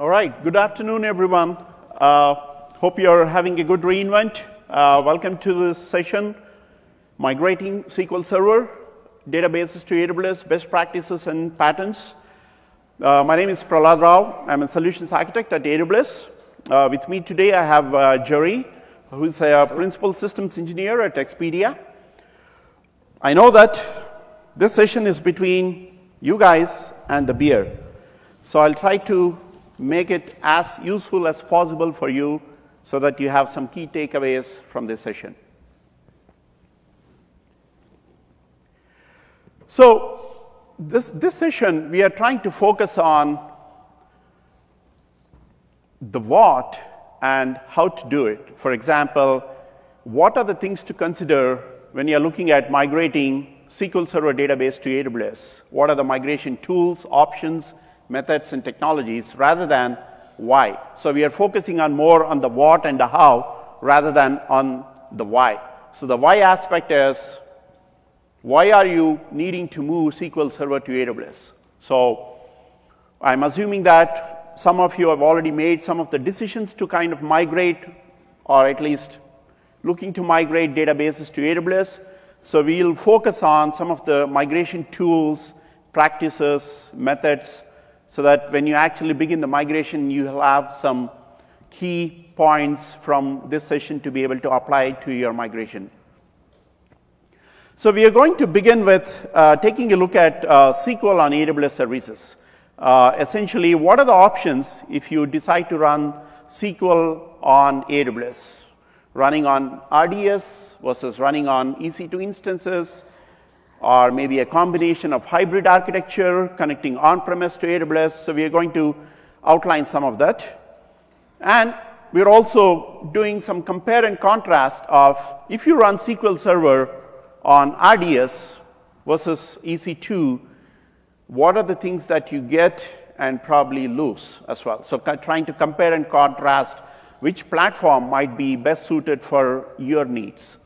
All right, good afternoon, everyone. Uh, hope you're having a good reInvent. Uh, welcome to this session, Migrating SQL Server Databases to AWS, Best Practices and Patterns. Uh, my name is Prahlad Rao. I'm a Solutions Architect at AWS. Uh, with me today, I have uh, Jerry, who's a Principal Systems Engineer at Expedia. I know that this session is between you guys and the beer. So I'll try to make it as useful as possible for you so that you have some key takeaways from this session. So this, this session, we are trying to focus on the what and how to do it. For example, what are the things to consider when you're looking at migrating SQL Server database to AWS? What are the migration tools, options, methods, and technologies rather than why. So we are focusing on more on the what and the how rather than on the why. So the why aspect is why are you needing to move SQL Server to AWS? So I'm assuming that some of you have already made some of the decisions to kind of migrate or at least looking to migrate databases to AWS. So we'll focus on some of the migration tools, practices, methods, so that when you actually begin the migration, you have some key points from this session to be able to apply to your migration. So we are going to begin with uh, taking a look at uh, SQL on AWS services. Uh, essentially, what are the options if you decide to run SQL on AWS? Running on RDS versus running on EC2 instances, or maybe a combination of hybrid architecture connecting on-premise to AWS. So we are going to outline some of that. And we're also doing some compare and contrast of if you run SQL Server on RDS versus EC2, what are the things that you get and probably lose as well. So trying to compare and contrast which platform might be best suited for your needs.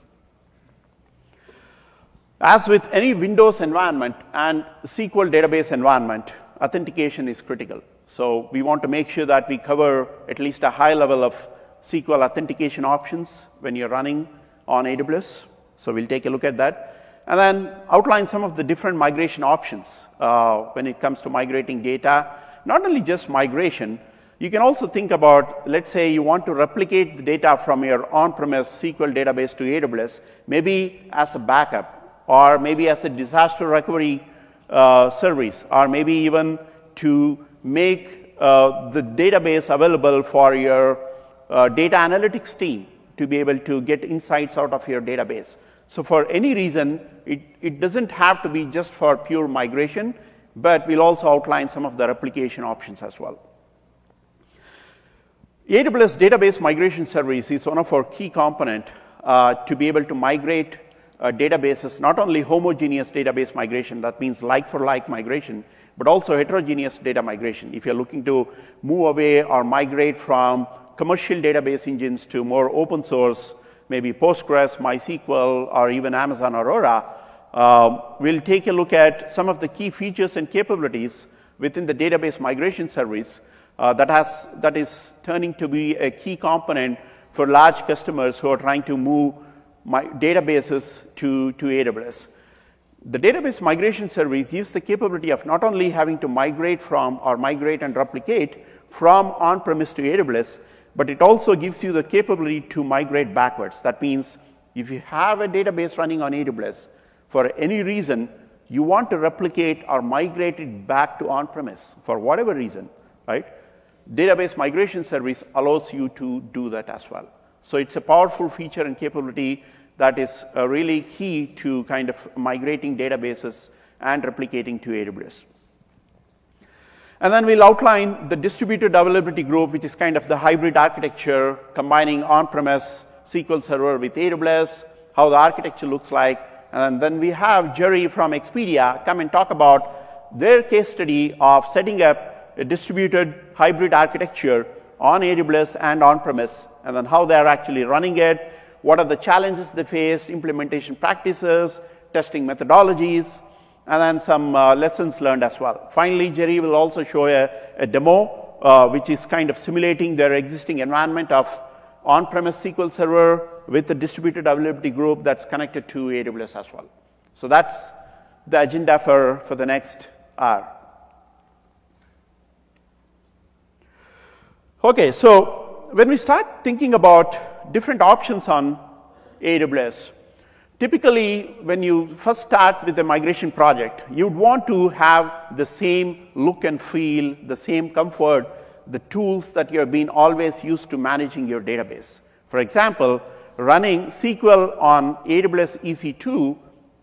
As with any Windows environment and SQL database environment, authentication is critical. So we want to make sure that we cover at least a high level of SQL authentication options when you're running on AWS. So we'll take a look at that. And then outline some of the different migration options uh, when it comes to migrating data. Not only just migration, you can also think about, let's say you want to replicate the data from your on-premise SQL database to AWS, maybe as a backup or maybe as a disaster recovery uh, service, or maybe even to make uh, the database available for your uh, data analytics team to be able to get insights out of your database. So, for any reason, it, it doesn't have to be just for pure migration, but we'll also outline some of the replication options as well. AWS Database Migration Service is one of our key component uh, to be able to migrate uh, databases, not only homogeneous database migration, that means like for like migration, but also heterogeneous data migration. If you're looking to move away or migrate from commercial database engines to more open source, maybe Postgres, MySQL, or even Amazon Aurora, uh, we'll take a look at some of the key features and capabilities within the database migration service uh, that, has, that is turning to be a key component for large customers who are trying to move my databases to, to AWS. The database migration service gives the capability of not only having to migrate from or migrate and replicate from on-premise to AWS, but it also gives you the capability to migrate backwards. That means if you have a database running on AWS, for any reason, you want to replicate or migrate it back to on-premise for whatever reason, right? Database migration service allows you to do that as well. So it's a powerful feature and capability that is uh, really key to kind of migrating databases and replicating to AWS. And then we'll outline the distributed availability group, which is kind of the hybrid architecture combining on-premise SQL Server with AWS, how the architecture looks like. And then we have Jerry from Expedia come and talk about their case study of setting up a distributed hybrid architecture on AWS and on-premise and then how they're actually running it, what are the challenges they faced, implementation practices, testing methodologies, and then some uh, lessons learned as well. Finally, Jerry will also show a, a, demo uh, which is kind of simulating their existing environment of on-premise SQL Server with a distributed availability group that's connected to AWS as well. So that's the agenda for, for the next hour. Okay, so when we start thinking about different options on AWS, typically when you first start with a migration project, you'd want to have the same look and feel, the same comfort, the tools that you have been always used to managing your database. For example, running SQL on AWS EC2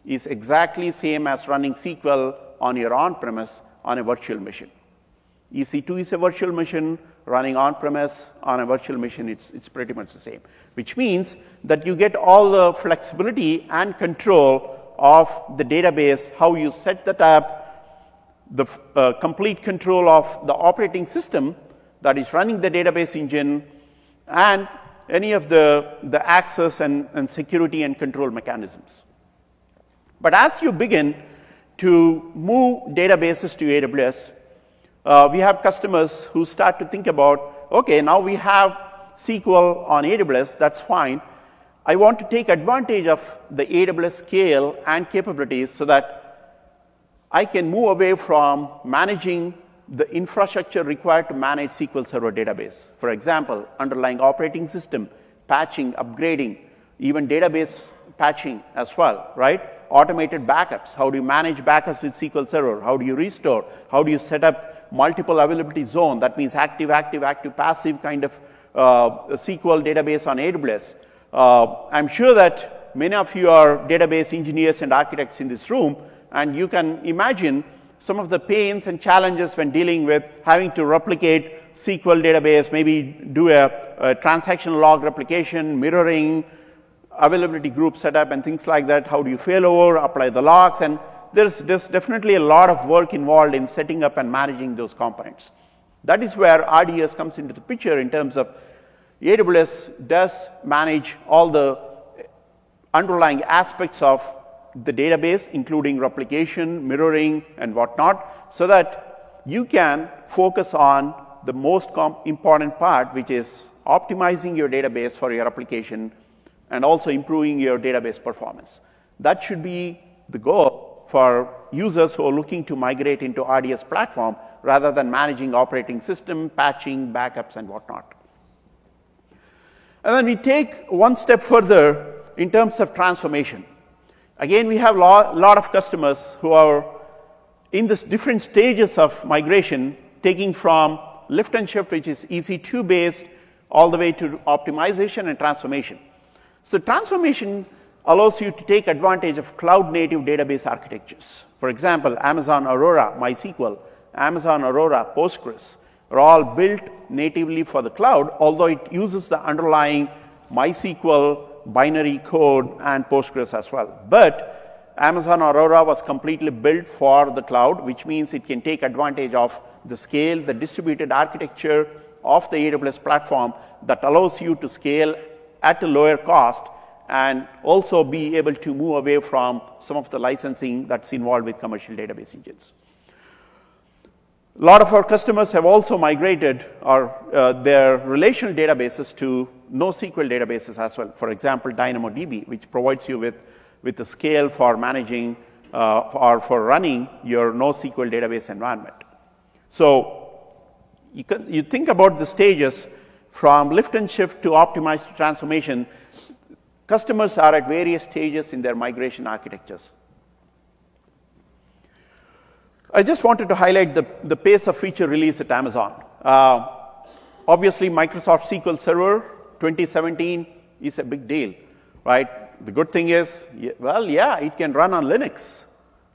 is exactly same as running SQL on your on-premise on a virtual machine. EC2 is a virtual machine, running on-premise on a virtual machine, it's, it's pretty much the same, which means that you get all the flexibility and control of the database, how you set that up, the uh, complete control of the operating system that is running the database engine, and any of the, the access and, and security and control mechanisms. But as you begin to move databases to AWS, uh, we have customers who start to think about, okay, now we have SQL on AWS, that's fine. I want to take advantage of the AWS scale and capabilities so that I can move away from managing the infrastructure required to manage SQL Server database. For example, underlying operating system, patching, upgrading, even database patching as well, right? Automated backups. How do you manage backups with SQL Server? How do you restore? How do you set up multiple availability zone? That means active, active, active, passive kind of uh, SQL database on AWS. Uh, I'm sure that many of you are database engineers and architects in this room, and you can imagine some of the pains and challenges when dealing with having to replicate SQL database, maybe do a, a transaction log replication, mirroring, availability group setup and things like that. How do you failover, apply the logs, and there's, there's definitely a lot of work involved in setting up and managing those components. That is where RDS comes into the picture in terms of AWS does manage all the underlying aspects of the database, including replication, mirroring, and whatnot, so that you can focus on the most important part, which is optimizing your database for your application and also improving your database performance. That should be the goal for users who are looking to migrate into RDS platform rather than managing operating system, patching, backups, and whatnot. And then we take one step further in terms of transformation. Again, we have a lot, lot of customers who are in this different stages of migration, taking from lift and shift, which is EC2 based, all the way to optimization and transformation. So transformation allows you to take advantage of cloud native database architectures. For example, Amazon Aurora, MySQL, Amazon Aurora, Postgres are all built natively for the cloud, although it uses the underlying MySQL binary code and Postgres as well. But Amazon Aurora was completely built for the cloud, which means it can take advantage of the scale, the distributed architecture of the AWS platform that allows you to scale at a lower cost and also be able to move away from some of the licensing that's involved with commercial database engines. A lot of our customers have also migrated our, uh, their relational databases to NoSQL databases as well. For example, DynamoDB, which provides you with, with a scale for managing uh, or for running your NoSQL database environment. So you, can, you think about the stages from lift and shift to optimized transformation, customers are at various stages in their migration architectures. I just wanted to highlight the, the pace of feature release at Amazon. Uh, obviously, Microsoft SQL Server 2017 is a big deal, right? The good thing is, well, yeah, it can run on Linux.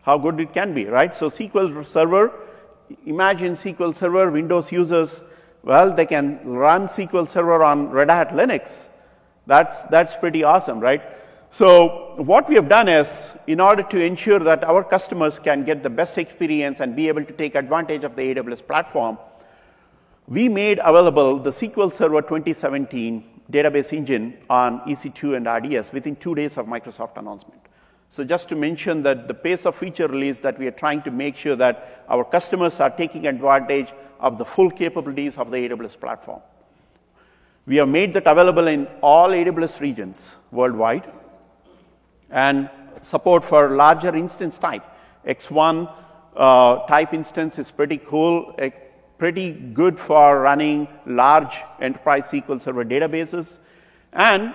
How good it can be, right? So SQL Server, imagine SQL Server, Windows users well, they can run SQL Server on Red Hat Linux. That's, that's pretty awesome, right? So what we have done is, in order to ensure that our customers can get the best experience and be able to take advantage of the AWS platform, we made available the SQL Server 2017 database engine on EC2 and RDS within two days of Microsoft announcement. So just to mention that the pace of feature release that we are trying to make sure that our customers are taking advantage of the full capabilities of the AWS platform. We have made that available in all AWS regions worldwide and support for larger instance type. X1 uh, type instance is pretty cool, uh, pretty good for running large enterprise SQL Server databases. And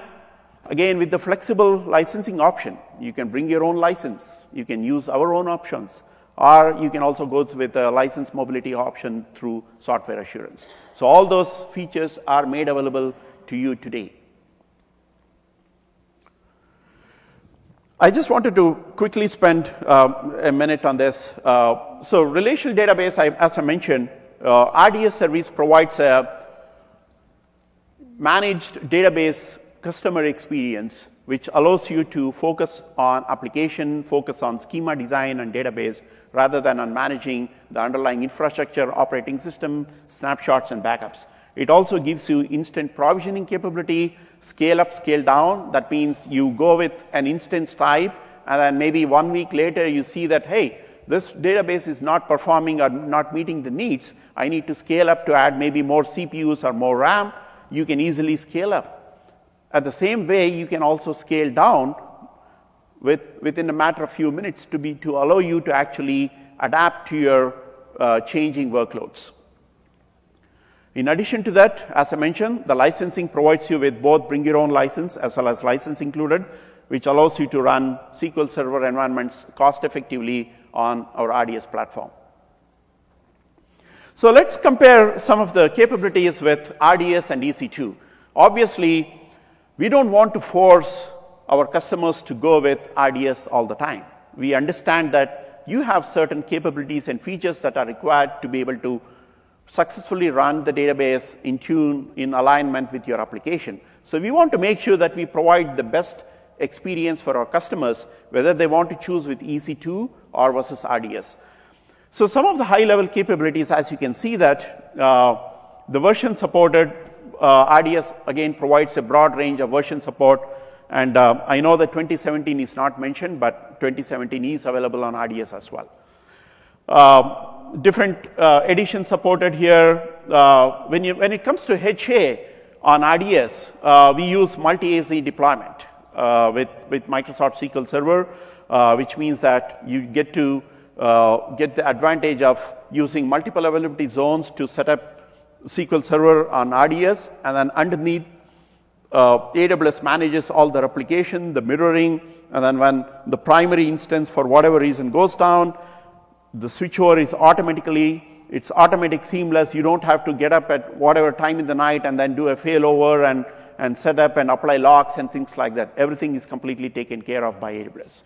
Again, with the flexible licensing option, you can bring your own license. You can use our own options. Or you can also go with a license mobility option through software assurance. So all those features are made available to you today. I just wanted to quickly spend uh, a minute on this. Uh, so relational database, I, as I mentioned, uh, RDS service provides a managed database customer experience, which allows you to focus on application, focus on schema design and database, rather than on managing the underlying infrastructure, operating system, snapshots, and backups. It also gives you instant provisioning capability, scale up, scale down. That means you go with an instance type, and then maybe one week later you see that, hey, this database is not performing or not meeting the needs. I need to scale up to add maybe more CPUs or more RAM. You can easily scale up. At the same way, you can also scale down with, within a matter of few minutes to, be, to allow you to actually adapt to your uh, changing workloads. In addition to that, as I mentioned, the licensing provides you with both bring your own license as well as license included, which allows you to run SQL Server environments cost effectively on our RDS platform. So let's compare some of the capabilities with RDS and EC2. Obviously, we don't want to force our customers to go with RDS all the time. We understand that you have certain capabilities and features that are required to be able to successfully run the database in tune, in alignment with your application. So we want to make sure that we provide the best experience for our customers, whether they want to choose with EC2 or versus RDS. So some of the high-level capabilities, as you can see that uh, the version supported uh, RDS again provides a broad range of version support. And uh, I know that 2017 is not mentioned, but 2017 is available on RDS as well. Uh, different uh, editions supported here. Uh, when, you, when it comes to HA on RDS, uh, we use multi-AZ deployment with, with Microsoft SQL Server, which means that you get to get the advantage of using multiple availability zones to set up SQL Server on RDS, and then underneath, uh, AWS manages all the replication, the mirroring, and then when the primary instance, for whatever reason, goes down, the switchover is automatically, it's automatic seamless. You don't have to get up at whatever time in the night and then do a failover and, and set up and apply locks and things like that. Everything is completely taken care of by AWS.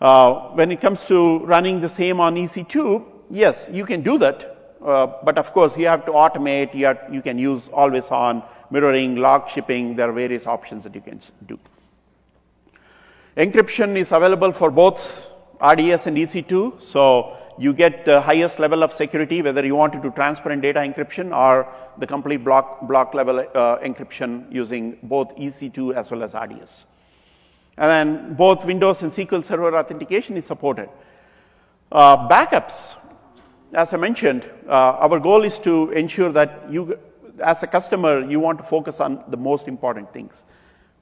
Uh, when it comes to running the same on EC2, yes, you can do that. Uh, but of course, you have to automate. You, have, you can use always on mirroring, log shipping. There are various options that you can do. Encryption is available for both RDS and EC2. So you get the highest level of security, whether you want to do transparent data encryption or the complete block, block level uh, encryption using both EC2 as well as RDS. And then both Windows and SQL Server authentication is supported. Uh, backups as I mentioned, uh, our goal is to ensure that you, as a customer, you want to focus on the most important things.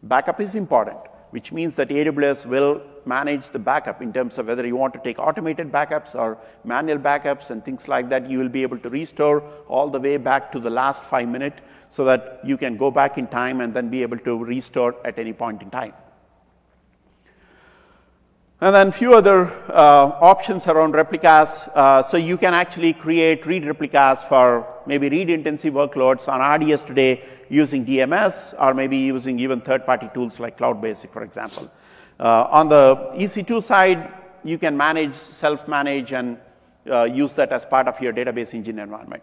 Backup is important, which means that AWS will manage the backup in terms of whether you want to take automated backups or manual backups and things like that. You will be able to restore all the way back to the last five minutes so that you can go back in time and then be able to restore at any point in time. And then a few other uh, options around replicas. Uh, so you can actually create read replicas for maybe read intensive workloads on RDS today using DMS or maybe using even third party tools like Cloud Basic, for example. Uh, on the EC2 side, you can manage, self manage, and uh, use that as part of your database engine environment.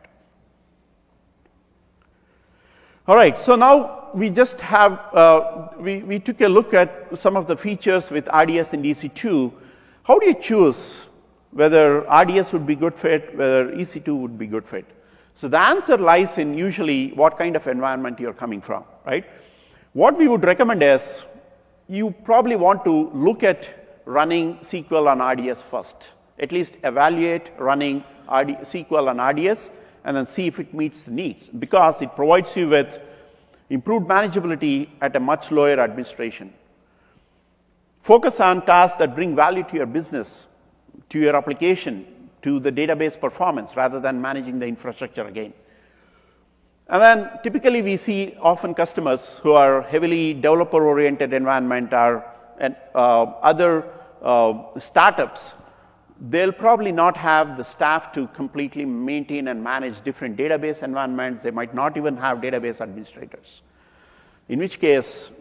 All right, so now we just have, uh, we, we took a look at some of the features with RDS and EC2. How do you choose whether RDS would be good fit, whether EC2 would be good fit? So the answer lies in usually what kind of environment you're coming from, right? What we would recommend is you probably want to look at running SQL on RDS first. At least evaluate running RD, SQL on RDS and then see if it meets the needs because it provides you with improved manageability at a much lower administration. Focus on tasks that bring value to your business, to your application, to the database performance rather than managing the infrastructure again. And then typically we see often customers who are heavily developer oriented environment or and, uh, other uh, startups, they'll probably not have the staff to completely maintain and manage different database environments. They might not even have database administrators. In which case,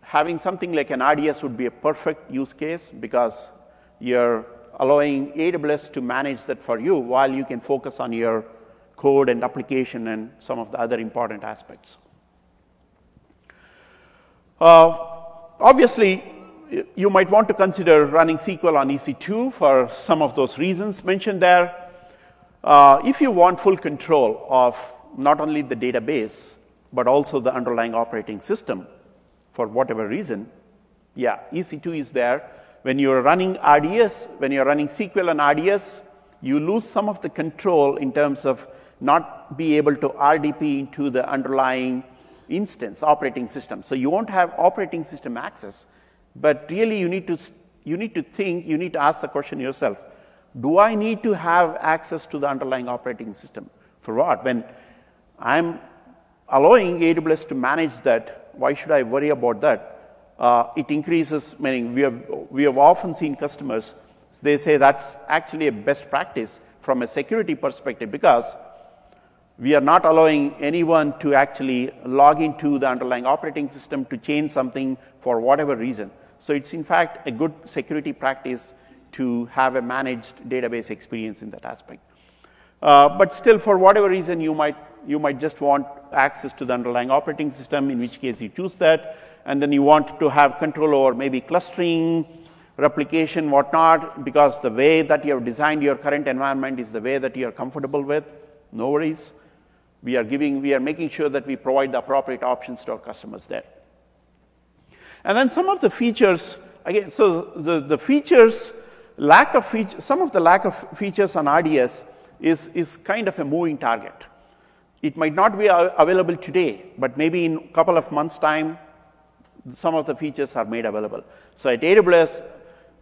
having something like an RDS would be a perfect use case because you're allowing AWS to manage that for you while you can focus on your code and application and some of the other important aspects. Uh, obviously, you might want to consider running SQL on EC2 for some of those reasons mentioned there. Uh, if you want full control of not only the database, but also the underlying operating system for whatever reason, yeah, EC2 is there when you're running RDS, when you're running SQL and RDS, you lose some of the control in terms of not be able to RDP into the underlying instance operating system. So you won't have operating system access, but really you need to you need to think, you need to ask the question yourself, do I need to have access to the underlying operating system? For what? When I'm allowing AWS to manage that, why should I worry about that? uh, it increases, meaning we have, we have often seen customers, they say that's actually a best practice from a security perspective because we are not allowing anyone to actually log into the underlying operating system to change something for whatever reason. So it's in fact a good security practice to have a managed database experience in that aspect. Uh, but still, for whatever reason, you might, you might just want access to the underlying operating system, in which case you choose that and then you want to have control over maybe clustering, replication, whatnot, because the way that you have designed your current environment is the way that you are comfortable with, no worries. We are giving, we are making sure that we provide the appropriate options to our customers there. And then some of the features, again, so the, the features, lack of feature, some of the lack of features on RDS is, is kind of a moving target. It might not be available today, but maybe in a couple of months' time, some of the features are made available. So at AWS,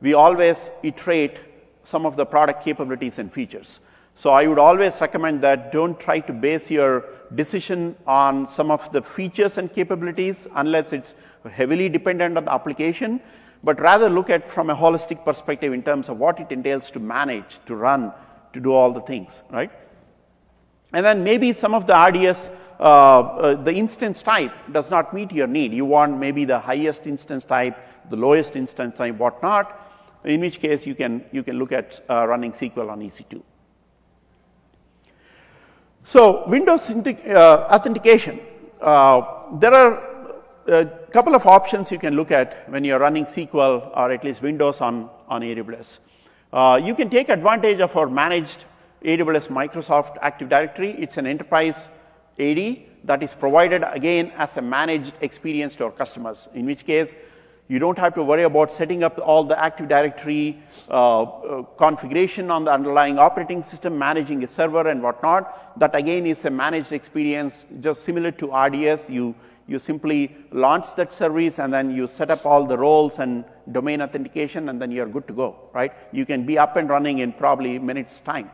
we always iterate some of the product capabilities and features. So I would always recommend that don't try to base your decision on some of the features and capabilities unless it's heavily dependent on the application, but rather look at from a holistic perspective in terms of what it entails to manage, to run, to do all the things, right? And then maybe some of the RDS uh, uh, the instance type does not meet your need. You want maybe the highest instance type, the lowest instance type, whatnot, in which case you can, you can look at uh, running SQL on EC2. So Windows uh, authentication, uh, there are a couple of options you can look at when you're running SQL or at least Windows on, on AWS. Uh, you can take advantage of our managed AWS Microsoft Active Directory. It's an enterprise AD that is provided again as a managed experience to our customers, in which case you don't have to worry about setting up all the Active Directory uh, uh, configuration on the underlying operating system, managing a server and whatnot. That again is a managed experience, just similar to RDS. You, you simply launch that service and then you set up all the roles and domain authentication and then you're good to go, right? You can be up and running in probably minutes time.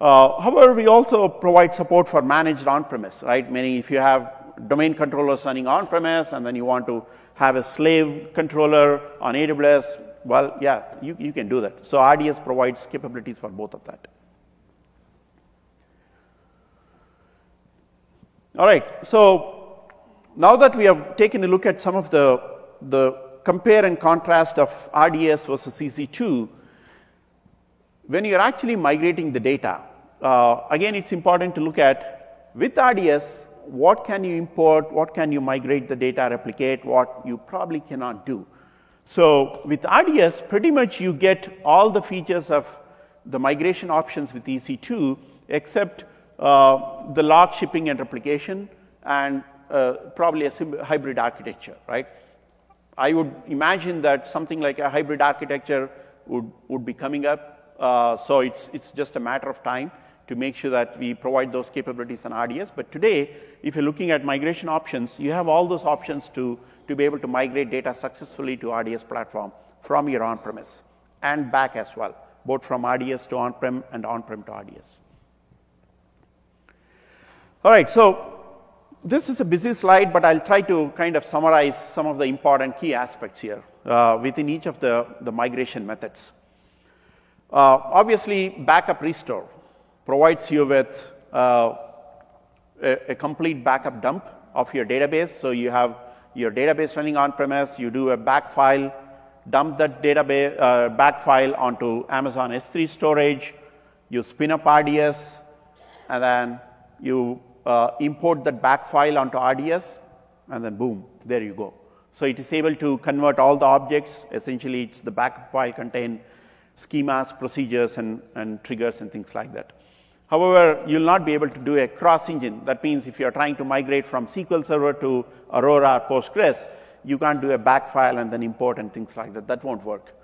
Uh, however, we also provide support for managed on-premise, right? Meaning if you have domain controllers running on-premise and then you want to have a slave controller on AWS, well, yeah, you, you can do that. So RDS provides capabilities for both of that. All right, so now that we have taken a look at some of the, the compare and contrast of RDS versus EC2, when you're actually migrating the data, uh, again, it's important to look at with RDS, what can you import, what can you migrate the data, replicate, what you probably cannot do. So with RDS, pretty much you get all the features of the migration options with EC2, except uh, the log shipping and replication, and uh, probably a hybrid architecture, right? I would imagine that something like a hybrid architecture would, would be coming up. Uh, so it's, it's just a matter of time to make sure that we provide those capabilities on RDS. But today, if you're looking at migration options, you have all those options to, to be able to migrate data successfully to RDS platform from your on-premise and back as well, both from RDS to on-prem and on-prem to RDS. All right, so this is a busy slide, but I'll try to kind of summarize some of the important key aspects here uh, within each of the, the migration methods. Uh, obviously, backup restore provides you with uh, a, a, complete backup dump of your database. So you have your database running on premise, you do a BAK file, dump that database uh, BAK file onto Amazon S3 storage, you spin up RDS, and then you uh, import that BAK file onto RDS, and then boom, there you go. So it is able to convert all the objects. Essentially, it's the backup file contain schemas, procedures, and, and triggers and things like that. However, you'll not be able to do a cross engine. That means if you're trying to migrate from SQL Server to Aurora or Postgres, you can't do a BAK file and then import and things like that. That won't work.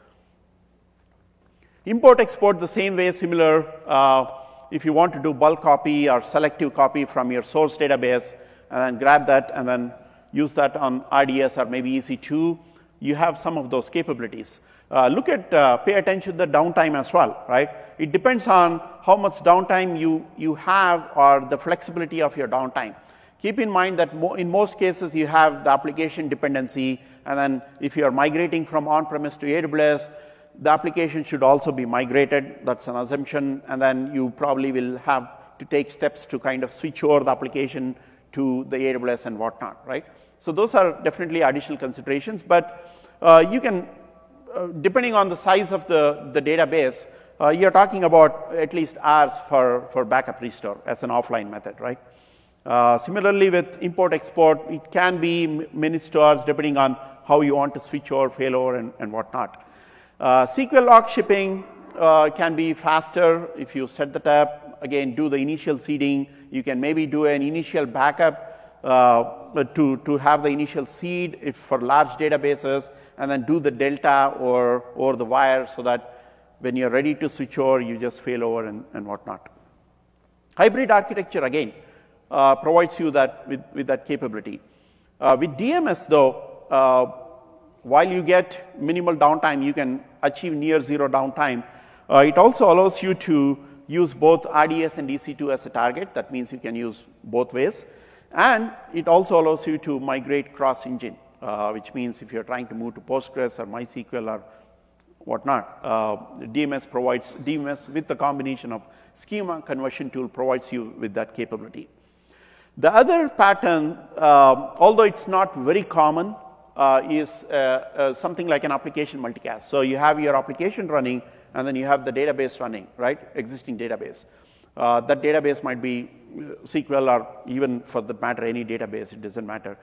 Import export the same way, similar. Uh, if you want to do bulk copy or selective copy from your source database and then grab that and then use that on RDS or maybe EC2, you have some of those capabilities. Uh, look at, uh, pay attention to the downtime as well, right? It depends on how much downtime you, you have or the flexibility of your downtime. Keep in mind that mo in most cases you have the application dependency, and then if you are migrating from on-premise to AWS, the application should also be migrated. That's an assumption. And then you probably will have to take steps to kind of switch over the application to the AWS and whatnot, right? So those are definitely additional considerations. But uh, you can, depending on the size of the, the database, uh, you're talking about at least hours for, for backup restore as an offline method, right? Uh, similarly, with import export, it can be minutes to hours depending on how you want to switch over, fail over, and, and whatnot. Uh, SQL log shipping uh, can be faster if you set the up. Again, do the initial seeding. You can maybe do an initial backup uh, to, to have the initial seed if for large databases, and then do the delta or, or the wire so that when you're ready to switch over, you just fail over and, and whatnot. Hybrid architecture, again, uh, provides you that with, with that capability. Uh, with DMS, though, uh, while you get minimal downtime, you can achieve near zero downtime. Uh, it also allows you to use both RDS and EC2 as a target. That means you can use both ways. And it also allows you to migrate cross engine, uh, which means if you're trying to move to Postgres or MySQL or whatnot, uh, DMS provides DMS with the combination of schema conversion tool provides you with that capability. The other pattern, uh, although it's not very common, uh, is uh, uh, something like an application multicast. So you have your application running, and then you have the database running, right? Existing database. Uh, that database might be SQL or even for the matter any database. It doesn't matter.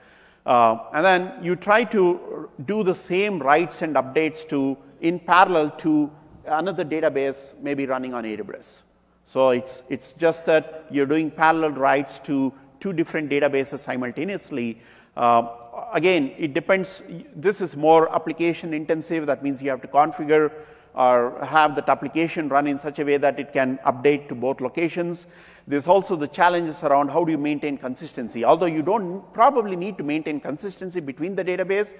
Uh, and then you try to do the same writes and updates to in parallel to another database, maybe running on AWS. So it's it's just that you're doing parallel writes to two different databases simultaneously. Uh, again, it depends. This is more application intensive. That means you have to configure or have that application run in such a way that it can update to both locations. There's also the challenges around how do you maintain consistency. Although you don't probably need to maintain consistency between the database,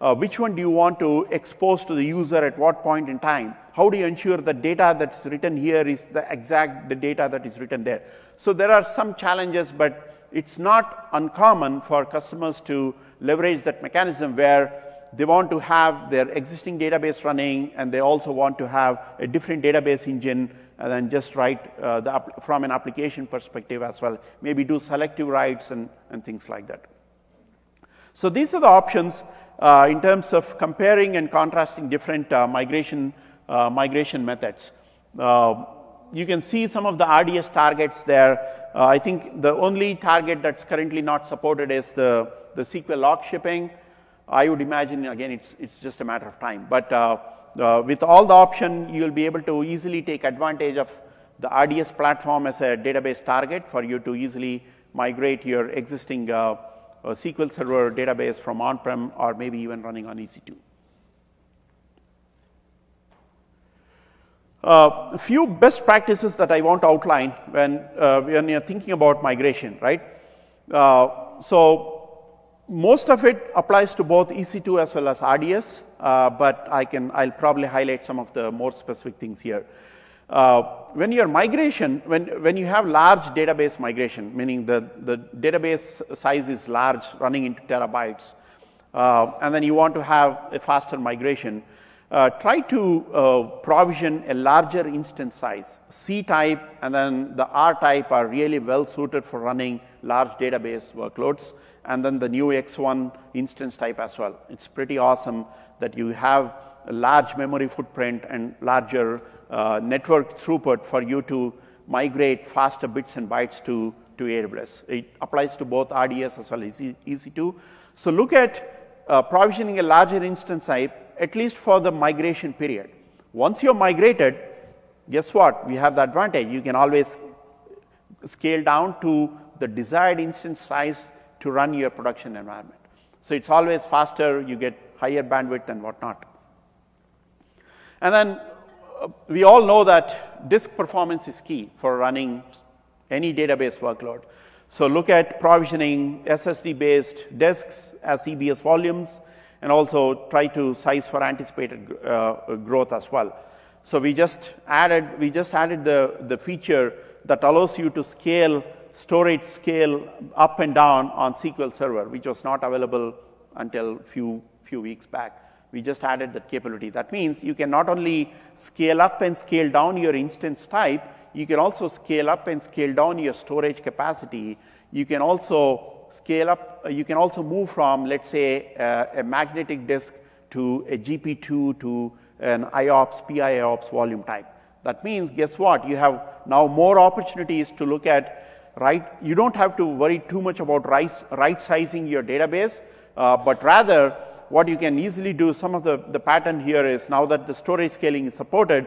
uh, which one do you want to expose to the user at what point in time? How do you ensure the data that's written here is the exact the data that is written there? So there are some challenges, but it's not uncommon for customers to leverage that mechanism where they want to have their existing database running and they also want to have a different database engine and then just write uh, the, from an application perspective as well. Maybe do selective writes and, and things like that. So these are the options uh, in terms of comparing and contrasting different uh, migration, uh, migration methods. Uh, you can see some of the RDS targets there. Uh, I think the only target that's currently not supported is the, the SQL log shipping. I would imagine, again, it's, it's just a matter of time. But uh, uh, with all the option, you'll be able to easily take advantage of the RDS platform as a database target for you to easily migrate your existing uh, SQL Server database from on-prem or maybe even running on EC2. Uh, a few best practices that I want to outline when, uh, when you're thinking about migration, right? Uh, so most of it applies to both EC2 as well as RDS, uh, but I can, I'll probably highlight some of the more specific things here. Uh, when your migration, when, when you have large database migration, meaning the, the database size is large, running into terabytes, uh, and then you want to have a faster migration, uh, try to uh, provision a larger instance size. C type and then the R type are really well suited for running large database workloads, and then the new X1 instance type as well. It's pretty awesome that you have a large memory footprint and larger uh, network throughput for you to migrate faster bits and bytes to, to AWS. It applies to both RDS as well as EC2. So look at uh, provisioning a larger instance type at least for the migration period. Once you're migrated, guess what? We have the advantage. You can always scale down to the desired instance size to run your production environment. So it's always faster, you get higher bandwidth and whatnot. And then uh, we all know that disk performance is key for running any database workload. So look at provisioning SSD based disks as EBS volumes and also try to size for anticipated uh, growth as well. So we just added, we just added the, the feature that allows you to scale storage scale up and down on SQL Server, which was not available until few few weeks back. We just added that capability. That means you can not only scale up and scale down your instance type, you can also scale up and scale down your storage capacity. You can also scale up, you can also move from, let's say, uh, a magnetic disk to a GP2 to an IOPS, PIOPS volume type. That means, guess what? You have now more opportunities to look at, right? You don't have to worry too much about right, sizing your database, uh, but rather, what you can easily do, some of the, the pattern here is now that the storage scaling is supported,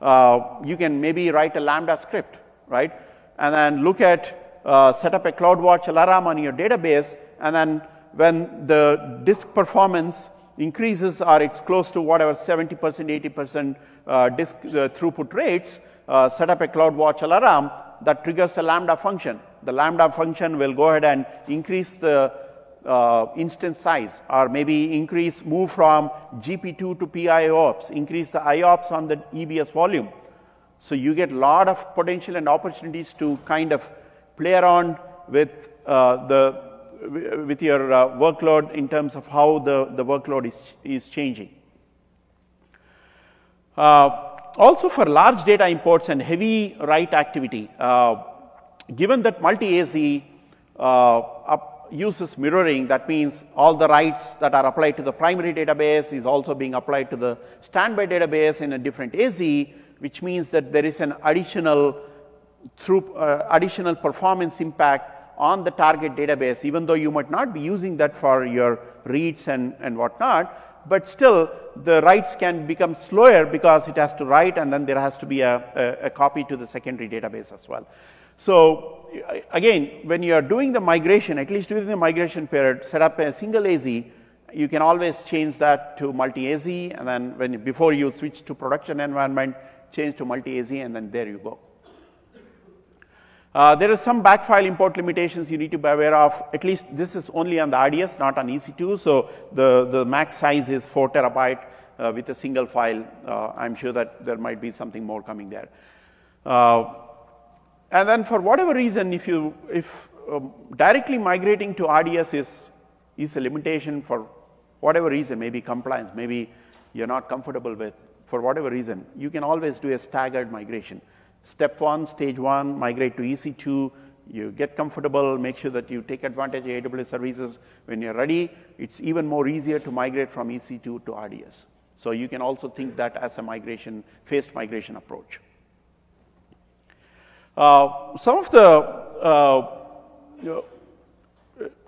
uh, you can maybe write a Lambda script, right? And then look at uh, set up a CloudWatch alarm on your database, and then when the disk performance increases or it's close to whatever 70%, 80% uh, disk uh, throughput rates, uh, set up a CloudWatch alarm that triggers a Lambda function. The Lambda function will go ahead and increase the uh, instance size or maybe increase, move from GP2 to PIOPS, increase the IOPS on the EBS volume. So you get a lot of potential and opportunities to kind of play around with uh, the with your uh, workload in terms of how the, the workload is, is changing. Uh, also for large data imports and heavy write activity, uh, given that multi-AZ uh, uses mirroring, that means all the writes that are applied to the primary database is also being applied to the standby database in a different AZ, which means that there is an additional through uh, additional performance impact on the target database, even though you might not be using that for your reads and, and whatnot, but still the writes can become slower because it has to write and then there has to be a, a, a copy to the secondary database as well. So again, when you are doing the migration, at least during the migration period, set up a single AZ, you can always change that to multi-AZ and then when before you switch to production environment, change to multi-AZ and then there you go. Uh, there are some BAK file import limitations you need to be aware of. At least this is only on the RDS, not on EC2. So the, the max size is 4 terabyte uh, with a single file. Uh, I'm sure that there might be something more coming there. Uh, and then for whatever reason, if you if um, directly migrating to RDS is, is a limitation for whatever reason, maybe compliance, maybe you're not comfortable with, for whatever reason, you can always do a staggered migration. Step one, stage one, migrate to EC2. You get comfortable, make sure that you take advantage of AWS services. When you're ready, it's even more easier to migrate from EC2 to RDS. So you can also think that as a migration, phased migration approach. Uh, some of the uh,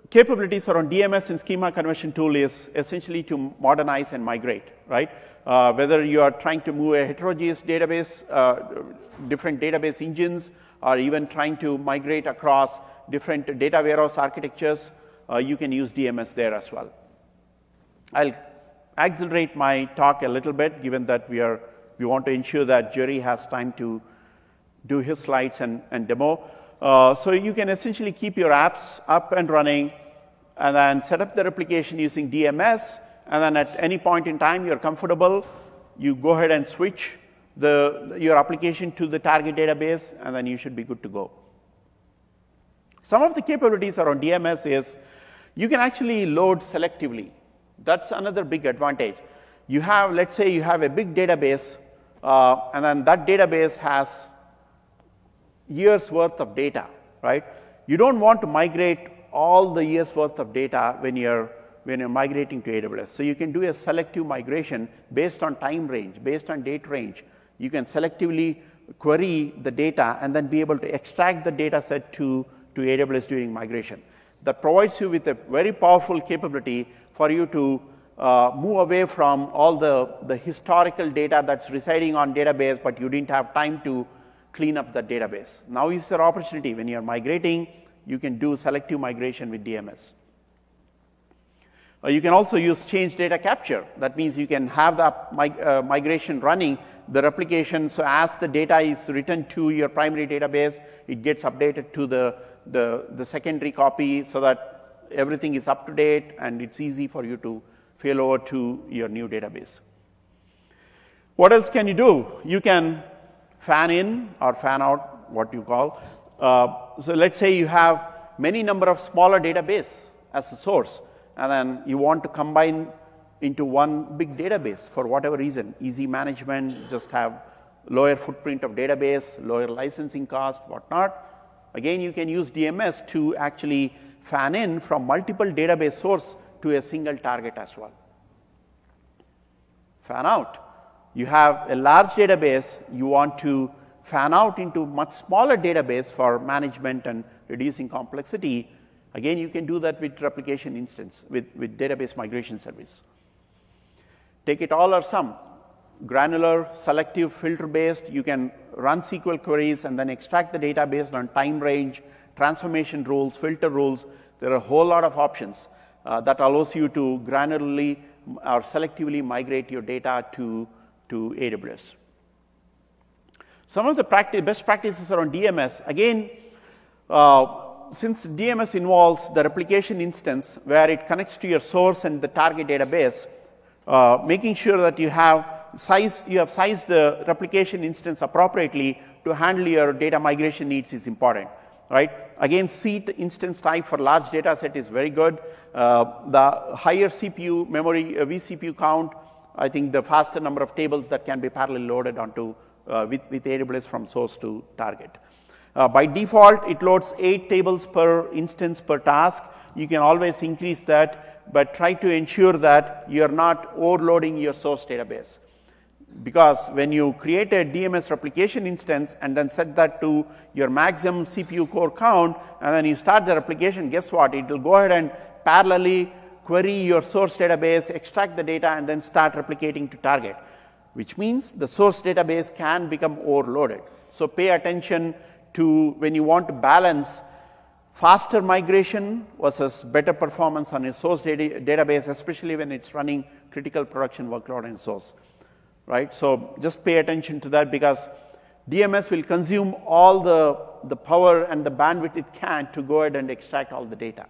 capabilities around DMS and schema conversion tool is essentially to modernize and migrate, right? Uh, whether you are trying to move a heterogeneous database, uh, different database engines, or even trying to migrate across different data warehouse architectures, uh, you can use DMS there as well. I'll accelerate my talk a little bit, given that we, are, we want to ensure that Jerry has time to do his slides and, and demo. Uh, so you can essentially keep your apps up and running and then set up the replication using DMS. And then at any point in time you're comfortable, you go ahead and switch the, your application to the target database, and then you should be good to go. Some of the capabilities around DMS is you can actually load selectively. That's another big advantage. You have, let's say, you have a big database, uh, and then that database has years worth of data, right? You don't want to migrate all the years worth of data when you're when you're migrating to AWS. So you can do a selective migration based on time range, based on date range. You can selectively query the data and then be able to extract the data set to, to AWS during migration. That provides you with a very powerful capability for you to uh, move away from all the, the historical data that's residing on database, but you didn't have time to clean up the database. Now is your opportunity. When you're migrating, you can do selective migration with DMS. Uh, you can also use change data capture. That means you can have the mig uh, migration running, the replication. So as the data is written to your primary database, it gets updated to the, the, the secondary copy so that everything is up to date and it's easy for you to fail over to your new database. What else can you do? You can fan in or fan out, what you call. Uh, so let's say you have many number of smaller database as a source, and then you want to combine into one big database for whatever reason, easy management, just have lower footprint of database, lower licensing cost, whatnot. Again, you can use DMS to actually fan in from multiple database source to a single target as well. Fan out you have a large database, you want to fan out into much smaller database for management and reducing complexity. Again, you can do that with replication instance, with, with database migration service. Take it all or some. Granular, selective, filter based, you can run SQL queries and then extract the data based on time range, transformation rules, filter rules. There are a whole lot of options uh, that allows you to granularly or selectively migrate your data to to AWS. Some of the best practices around DMS, again, uh, since DMS involves the replication instance where it connects to your source and the target database, uh, making sure that you have size, you have sized the replication instance appropriately to handle your data migration needs is important, right? Again, seat instance type for large data set is very good. Uh, the higher CPU memory, uh, vCPU count I think the faster number of tables that can be parallel loaded onto uh, with, with AWS from source to target. Uh, by default, it loads eight tables per instance per task. You can always increase that, but try to ensure that you're not overloading your source database. Because when you create a DMS replication instance and then set that to your maximum CPU core count, and then you start the replication, guess what? It will go ahead and parallelly query your source database, extract the data, and then start replicating to target, which means the source database can become overloaded. So pay attention to when you want to balance faster migration versus better performance on your source data database, especially when it's running critical production workload in source, right? So just pay attention to that because DMS will consume all the, the power and the bandwidth it can to go ahead and extract all the data.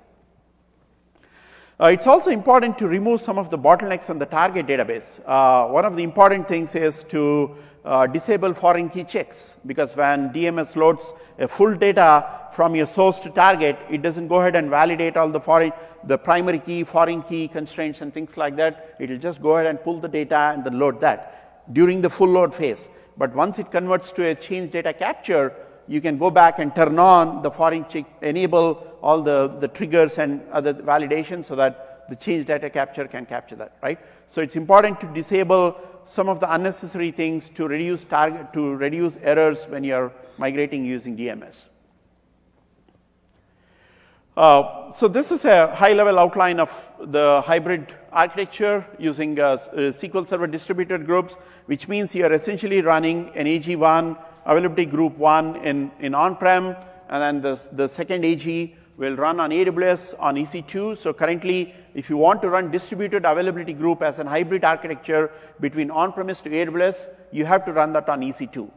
Uh, it's also important to remove some of the bottlenecks on the target database. Uh, one of the important things is to uh, disable foreign key checks because when DMS loads a full data from your source to target, it doesn't go ahead and validate all the foreign, the primary key, foreign key constraints and things like that. It will just go ahead and pull the data and then load that during the full load phase. But once it converts to a change data capture, you can go back and turn on the foreign check, enable all the, the triggers and other validations so that the change data capture can capture that, right? So it's important to disable some of the unnecessary things to reduce target, to reduce errors when you're migrating using DMS. Uh, so this is a high-level outline of the hybrid architecture using uh, uh SQL Server distributed groups, which means you are essentially running an AG1 availability group one in, in on-prem, and then the, the second AG will run on AWS on EC2. So currently, if you want to run distributed availability group as a hybrid architecture between on-premise to AWS, you have to run that on EC2.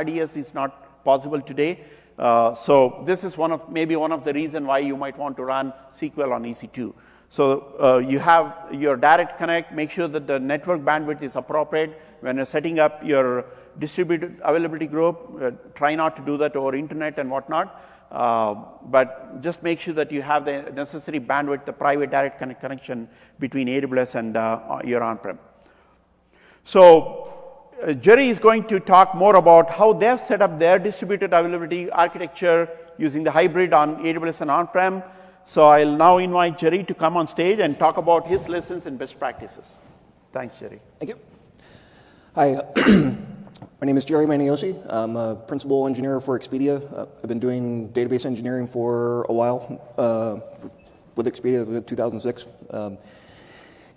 RDS is not possible today. Uh, so this is one of maybe one of the reason why you might want to run SQL on EC2. So uh, you have your direct connect, make sure that the network bandwidth is appropriate. When you're setting up your distributed availability group, uh, try not to do that over internet and whatnot. Uh, but just make sure that you have the necessary bandwidth, the private direct connect connection between AWS and uh, your on-prem. So uh, Jerry is going to talk more about how they've set up their distributed availability architecture using the hybrid on AWS and on-prem. So I'll now invite Jerry to come on stage and talk about his lessons and best practices. Thanks, Jerry. Thank you. Hi, my name is Jerry Maniosi. I'm a principal engineer for Expedia. Uh, I've been doing database engineering for a while uh, with Expedia 2006. Um,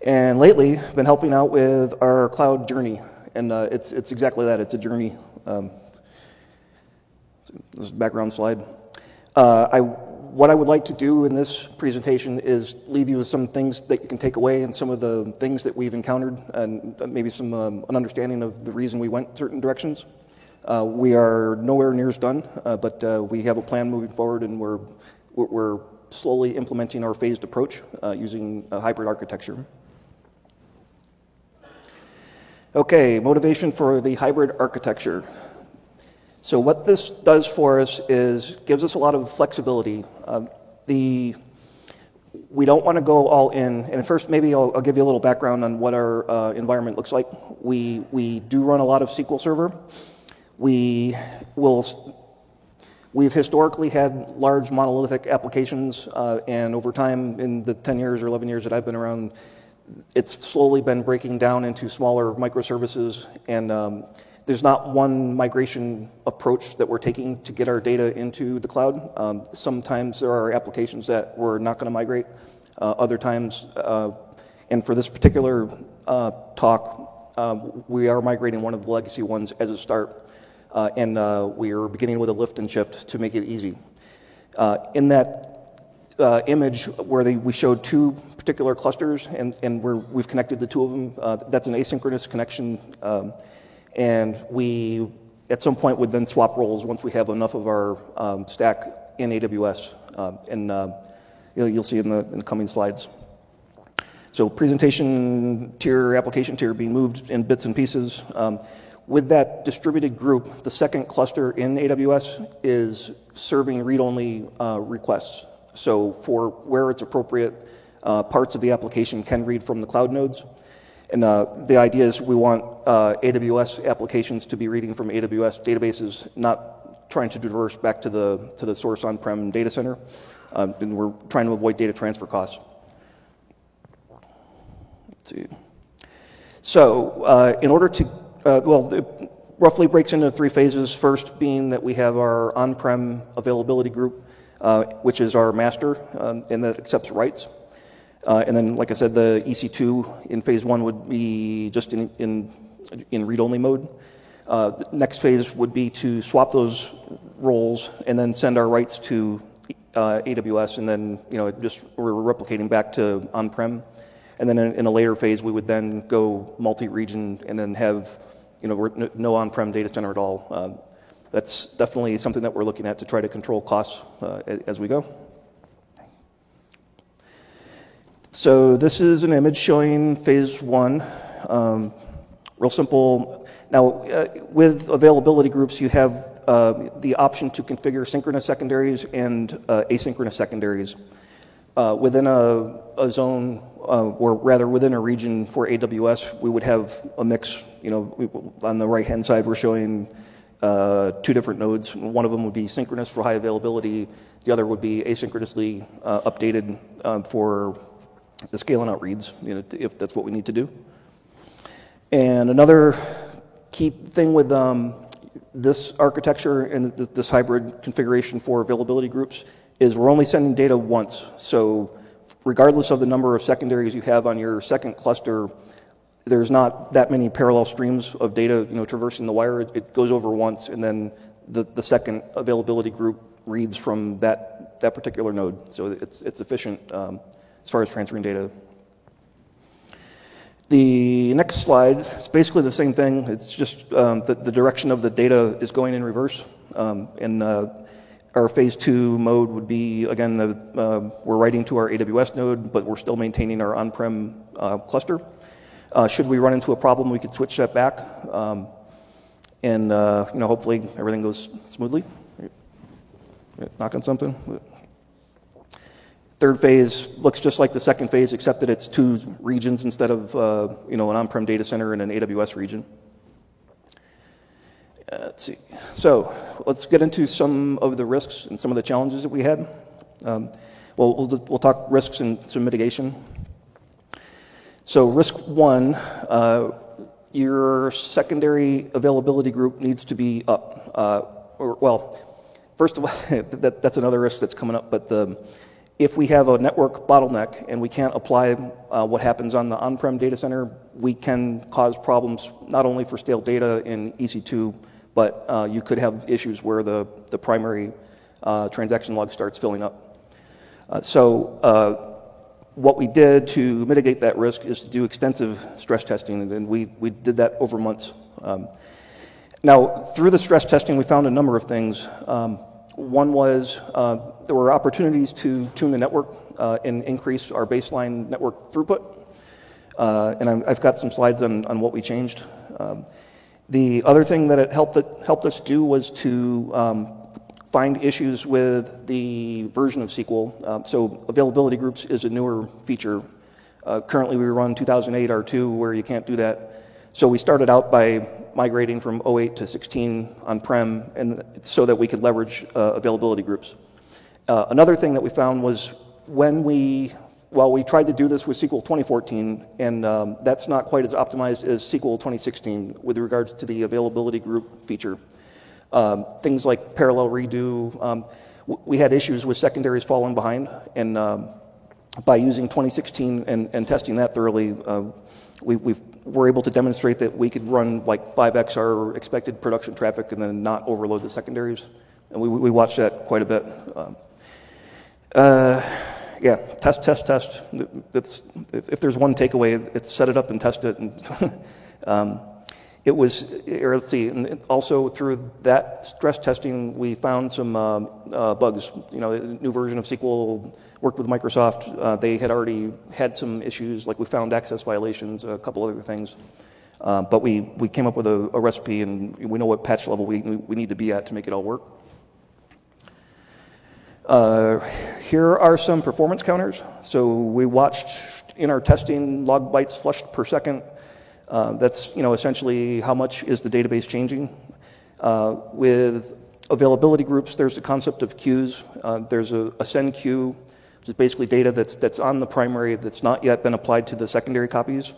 and lately, I've been helping out with our cloud journey. And uh, it's, it's exactly that, it's a journey. Um, this is background slide. Uh, I what I would like to do in this presentation is leave you with some things that you can take away and some of the things that we've encountered and maybe some um, an understanding of the reason we went certain directions. Uh, we are nowhere near as done, uh, but uh, we have a plan moving forward and we're, we're slowly implementing our phased approach uh, using a hybrid architecture. Okay, motivation for the hybrid architecture. So what this does for us is gives us a lot of flexibility. Uh, the we don't want to go all in. And first, maybe I'll, I'll give you a little background on what our uh, environment looks like. We we do run a lot of SQL Server. We will. We've historically had large monolithic applications, uh, and over time, in the 10 years or 11 years that I've been around, it's slowly been breaking down into smaller microservices and um, there's not one migration approach that we're taking to get our data into the cloud. Um, sometimes there are applications that we're not going to migrate. Uh, other times, uh, and for this particular uh, talk, um, we are migrating one of the legacy ones as a start, uh, and uh, we are beginning with a lift and shift to make it easy. Uh, in that image where they, we showed two particular clusters, and, and we have connected the two of them, that's an asynchronous connection. Um, and we, at some point, would then swap roles once we have enough of our um, stack in AWS. Um, and uh, you'll see in the, in the coming slides. So presentation tier, application tier being moved in bits and pieces. Um, with that distributed group, the second cluster in AWS is serving read-only uh, requests. So for where it's appropriate, uh, parts of the application can read from the cloud nodes. And uh, the idea is we want uh, AWS applications to be reading from AWS databases, not trying to traverse back to the, to the source on-prem data center. Um, and we're trying to avoid data transfer costs. Let's see. So uh, in order to, uh, well, it roughly breaks into three phases. First being that we have our on-prem availability group, uh, which is our master, um, and that accepts writes. Uh, and then, like I said, the EC2 in phase one would be just in, in, in read-only mode. Uh, the next phase would be to swap those roles and then send our writes to uh, AWS, and then you know just we're replicating back to on-prem. And then in, a later phase, we would then go multi-region and then have you know no on-prem data center at all. Um, that's definitely something that we're looking at to try to control costs as we go. So this is an image showing phase one. Um, real simple. Now, uh, with availability groups, you have uh, the option to configure synchronous secondaries and uh, asynchronous secondaries. Uh, within a, a zone, uh, or rather within a region for AWS, we would have a mix. You know, we, on the right-hand side, we're showing uh, two different nodes. One of them would be synchronous for high availability. The other would be asynchronously updated um, for scaling out reads, you know, if that's what we need to do. And another key thing with um, this architecture and this hybrid configuration for availability groups is we're only sending data once. So regardless of the number of secondaries you have on your second cluster, there's not that many parallel streams of data, you know, traversing the wire. It goes over once, and then the, the second availability group reads from that that, that particular node. So it's, it's efficient um, as far as transferring data. The next slide is basically the same thing. It's just um, the, the, direction of the data is going in reverse. Um, and uh, our phase two mode would be, again, uh, we're writing to our AWS node, but we're still maintaining our on-prem uh, cluster. Uh, should we run into a problem, we could switch that back. Um, and uh, you know, hopefully everything goes smoothly. Knock on something. Third phase looks just like the second phase, except that it's two regions instead of uh, you know, an on-prem data center and an AWS region. Uh, let's see. So let's get into some of the risks and some of the challenges that we had. Um, well, we'll, we'll talk risks and some mitigation. So risk one, uh, your secondary availability group needs to be up. Uh, or, well, first of all, that, that's another risk that's coming up, but the if we have a network bottleneck and we can't apply uh, what happens on the on-prem data center, we can cause problems not only for stale data in EC2, but uh, you could have issues where the, the primary uh, transaction log starts filling up. Uh, so uh, what we did to mitigate that risk is to do extensive stress testing, and we, we did that over months. Um, now, through the stress testing, we found a number of things. Um, one was uh, there were opportunities to tune the network uh, and increase our baseline network throughput. Uh, and i have got some slides on, on what we changed. Um, the other thing that it helped, it helped us do was to um, find issues with the version of SQL. Um, so availability groups is a newer feature. Uh, currently we run 2008 R2 where you can't do that. So we started out by migrating from 08 to 16 on-prem and so that we could leverage uh, availability groups. Uh, another thing that we found was when we, well, we tried to do this with SQL 2014, and um, that's not quite as optimized as SQL 2016 with regards to the availability group feature. Um, things like parallel redo, um, we had issues with secondaries falling behind, and um, by using 2016 and, and testing that thoroughly, uh, we, we were able to demonstrate that we could run like 5x our expected production traffic and then not overload the secondaries. And we, we watched that quite a bit. Um, uh, yeah, test, test, test. That's, if, if, there's one takeaway, it's set it up and test it. And um, it was, or let's see, and also through that stress testing, we found some uh, uh, bugs. You know, new version of SQL worked with Microsoft. Uh, they had already had some issues, like we found access violations, a couple other things. Uh, but we, we came up with a, a, recipe, and we know what patch level we, we need to be at to make it all work. Uh, here are some performance counters. So we watched in our testing log bytes flushed per second uh, that's you know, essentially how much is the database changing. Uh, with availability groups, there's the concept of queues. Uh, there's a, a, send queue, which is basically data that's, that's on the primary that's not yet been applied to the secondary copies.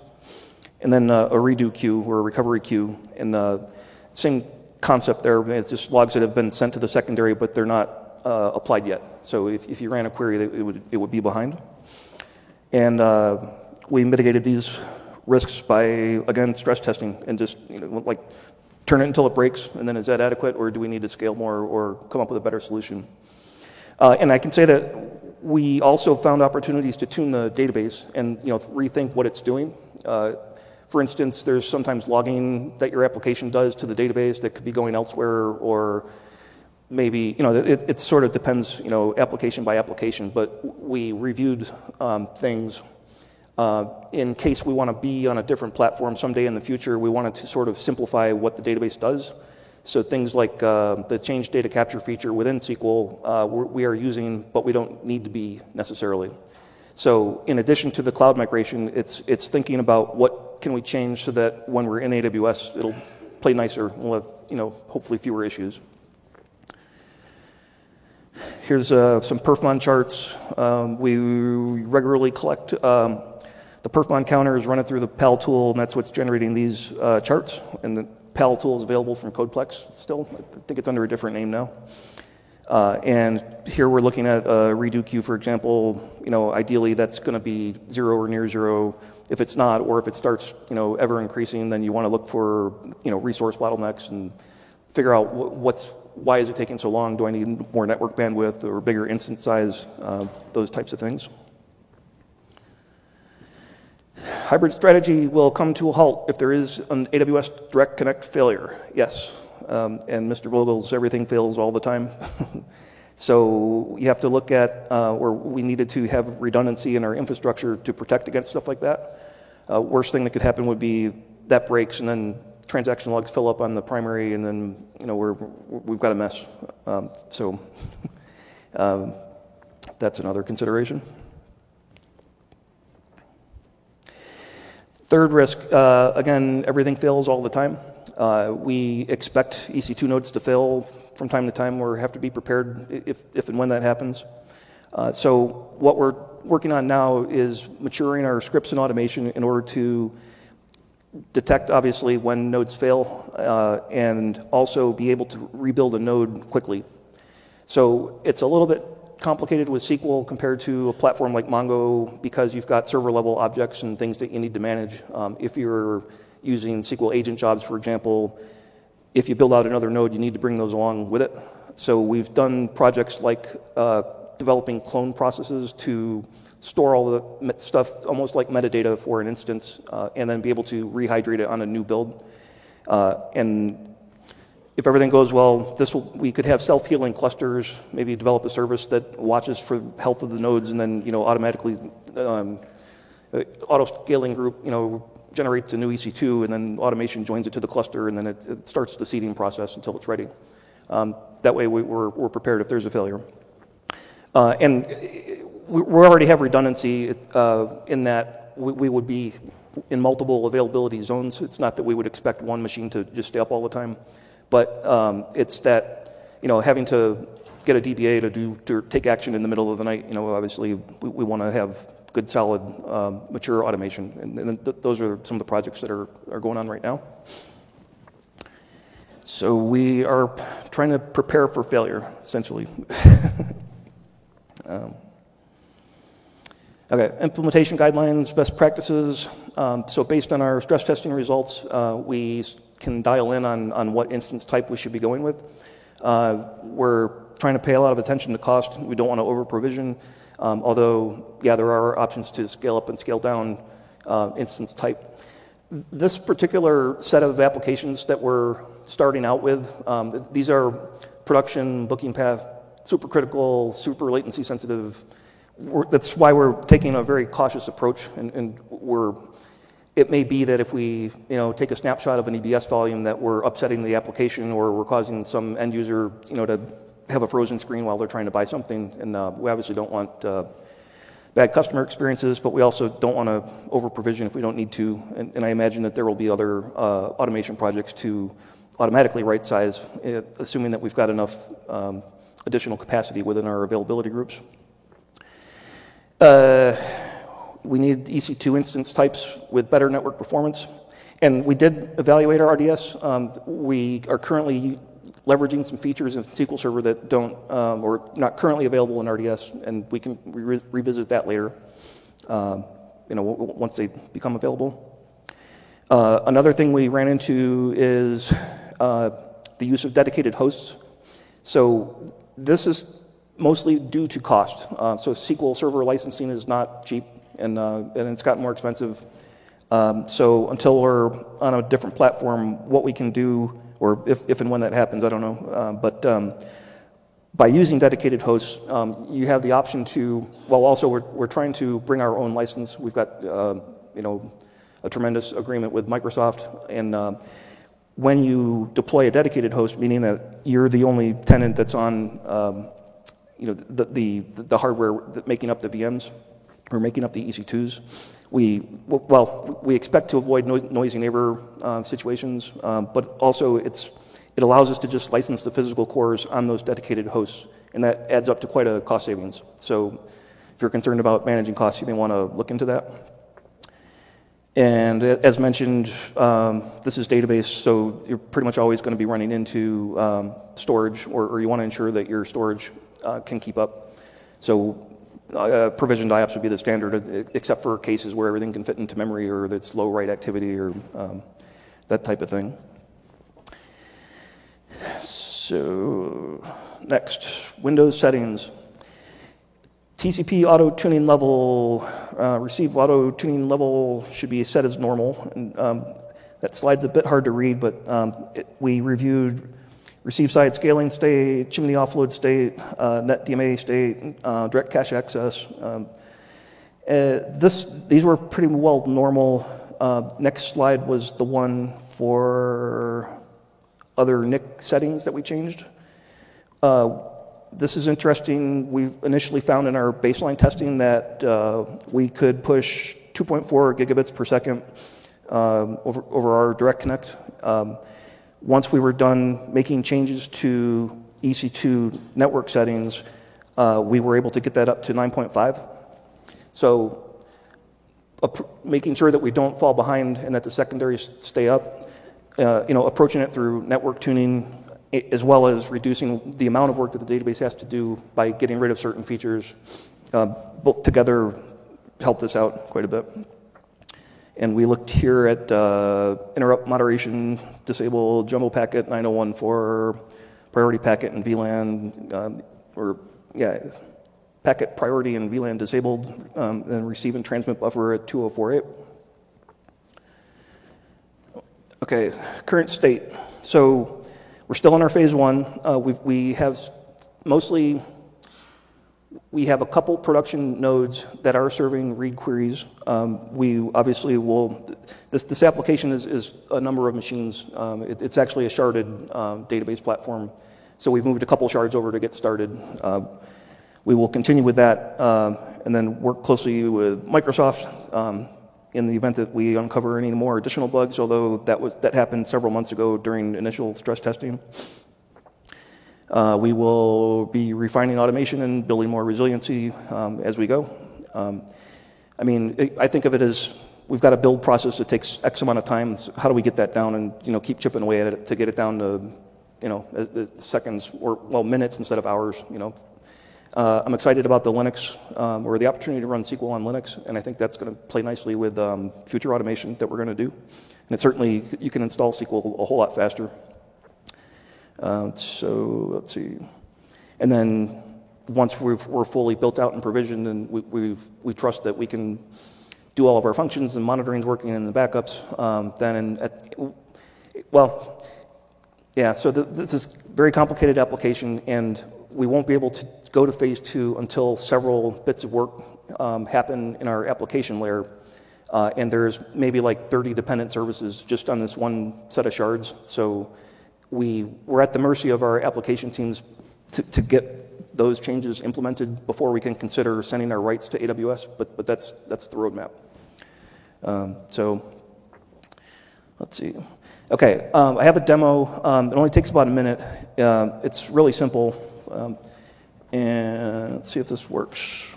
And then uh, a redo queue or a recovery queue. And uh, same concept there. It's just logs that have been sent to the secondary, but they're not uh, applied yet. So if, if you ran a query, it would, it would be behind. And we mitigated these risks by, again, stress testing and just, you know, like turn it until it breaks, and then is that adequate, or do we need to scale more or come up with a better solution? Uh, and I can say that we also found opportunities to tune the database and you know rethink what it's doing. Uh, for instance, there's sometimes logging that your application does to the database that could be going elsewhere, or maybe you know it, it sort of depends you know application by application. But we reviewed um, things uh, in case we want to be on a different platform someday in the future, we wanted to sort of simplify what the database does. So things like uh, the change data capture feature within SQL, uh, we are using, but we don't need to be necessarily. So in addition to the cloud migration, it's, it's thinking about what can we change so that when we're in AWS, it'll play nicer. We'll have, you know, hopefully fewer issues. Here's uh, some perfmon charts. Um, we regularly collect um, the perfmon counter is running through the PAL tool, and that's what's generating these uh, charts. And the PAL tool is available from CodePlex still. I think it's under a different name now. Uh, and here we're looking at a redo queue, for example. You know, ideally that's going to be zero or near zero. If it's not, or if it starts, you know, ever increasing, then you want to look for, you know, resource bottlenecks and figure out what's why is it taking so long? Do I need more network bandwidth or bigger instance size? Uh, those types of things. Hybrid strategy will come to a halt if there is an AWS Direct Connect failure. Yes. Um, and Mr. Vogels everything fails all the time. so you have to look at uh, where we needed to have redundancy in our infrastructure to protect against stuff like that. Uh, worst thing that could happen would be that breaks and then transaction logs fill up on the primary and then you know we're, we've got a mess. Um, so um, that's another consideration. Third risk, uh, again, everything fails all the time. Uh, we expect EC2 nodes to fail from time to time or have to be prepared if, if and when that happens. Uh, so what we're working on now is maturing our scripts and automation in order to detect, obviously, when nodes fail uh, and also be able to rebuild a node quickly. So it's a little bit complicated with SQL compared to a platform like Mongo because you've got server level objects and things that you need to manage. Um, if you're using SQL agent jobs, for example, if you build out another node, you need to bring those along with it. So we've done projects like uh, developing clone processes to store all the stuff almost like metadata for an instance uh, and then be able to rehydrate it on a new build. Uh, and if everything goes well, this will, we could have self-healing clusters, maybe develop a service that watches for health of the nodes and then, you know, automatically, um, uh, auto-scaling group, you know, generates a new EC2 and then automation joins it to the cluster and then it, it starts the seeding process until it's ready. Um, that way we, are we're prepared if there's a failure. Uh, and we, already have redundancy uh, in that we, we would be in multiple availability zones. It's not that we would expect one machine to just stay up all the time. But um, it's that, you know, having to get a DBA to do to take action in the middle of the night. You know, obviously we, we want to have good, solid, um, mature automation, and, and th those are some of the projects that are are going on right now. So we are trying to prepare for failure, essentially. um, okay, implementation guidelines, best practices. Um, so based on our stress testing results, uh, we can dial in on, on what instance type we should be going with. Uh, we're trying to pay a lot of attention to cost. We don't want to over provision, um, although, yeah, there are options to scale up and scale down uh, instance type. This particular set of applications that we're starting out with, um, these are production, booking path, super critical, super latency sensitive. We're, that's why we're taking a very cautious approach, and, and we're it may be that if we you know, take a snapshot of an EBS volume that we're upsetting the application or we're causing some end user you know, to have a frozen screen while they're trying to buy something. And uh, we obviously don't want uh, bad customer experiences, but we also don't want to over provision if we don't need to. And, and I imagine that there will be other uh, automation projects to automatically right size, assuming that we've got enough um, additional capacity within our availability groups. Uh, we need EC2 instance types with better network performance. And we did evaluate our RDS. Um, we are currently leveraging some features in SQL Server that don't, um, or not currently available in RDS, and we can re revisit that later, um, you know, once they become available. Uh, another thing we ran into is uh, the use of dedicated hosts. So this is mostly due to cost. Uh, so SQL Server licensing is not cheap and, uh, and it's gotten more expensive. Um, so until we're on a different platform, what we can do, or if, if and when that happens, I don't know. Uh, but um, by using dedicated hosts, um, you have the option to, well, also we're, we're trying to bring our own license. We've got, uh, you know, a tremendous agreement with Microsoft. And uh, when you deploy a dedicated host, meaning that you're the only tenant that's on, um, you know, the, the, the hardware making up the VMs, we're making up the EC2s. We, well, we expect to avoid no, noisy neighbor uh, situations, um, but also it's, it allows us to just license the physical cores on those dedicated hosts, and that adds up to quite a cost savings. So if you're concerned about managing costs, you may want to look into that. And as mentioned, um, this is database, so you're pretty much always going to be running into um, storage, or, or, you want to ensure that your storage uh, can keep up. So uh, provisioned IOPS would be the standard, except for cases where everything can fit into memory or that's low write activity or um, that type of thing. So, next, Windows settings. TCP auto tuning level, uh, receive auto tuning level should be set as normal. And, um, that slide's a bit hard to read, but um, it, we reviewed receive side scaling state, chimney offload state, uh, NetDMA state, uh, direct cache access. Um, uh, this, these were pretty well normal. Uh, next slide was the one for other NIC settings that we changed. Uh, this is interesting. We initially found in our baseline testing that we could push 2.4 gigabits per second um, over, over our direct connect. Um, once we were done making changes to EC2 network settings, uh, we were able to get that up to 9.5. So making sure that we don't fall behind and that the secondaries stay up, uh, you know, approaching it through network tuning as well as reducing the amount of work that the database has to do by getting rid of certain features, uh, both together helped us out quite a bit. And we looked here at uh, interrupt moderation, disable jumbo packet 9014, priority packet and VLAN, um, or yeah, packet priority and VLAN disabled, um, and receive and transmit buffer at 2048. Okay, current state. So we're still in our phase one. Uh, we have mostly we have a couple production nodes that are serving read queries. Um, we obviously will, this, this application is, is a number of machines. Um, it, it's actually a sharded um, database platform. So we've moved a couple shards over to get started. Uh, we will continue with that uh, and then work closely with Microsoft um, in the event that we uncover any more additional bugs, although that, was, that happened several months ago during initial stress testing. Uh, we will be refining automation and building more resiliency um, as we go. Um, I mean, I think of it as we've got a build process that takes X amount of time. So how do we get that down and you know keep chipping away at it to get it down to you know seconds or well minutes instead of hours? You know, uh, I'm excited about the Linux um, or the opportunity to run SQL on Linux, and I think that's going to play nicely with um, future automation that we're going to do. And it certainly you can install SQL a whole lot faster. Uh, so let's see. And then once we are fully built out and provisioned and we, we trust that we can do all of our functions and monitoring's working and the backups, um, then at, well, yeah, so the, this is very complicated application and we won't be able to go to phase two until several bits of work um, happen in our application layer. Uh, and there's maybe like 30 dependent services just on this one set of shards. So we, we're at the mercy of our application teams to, to get those changes implemented before we can consider sending our rights to AWS, but, but that's, that's the roadmap. Um, so let's see. Okay, um, I have a demo. Um, it only takes about a minute. Uh, it's really simple. Um, and let's see if this works.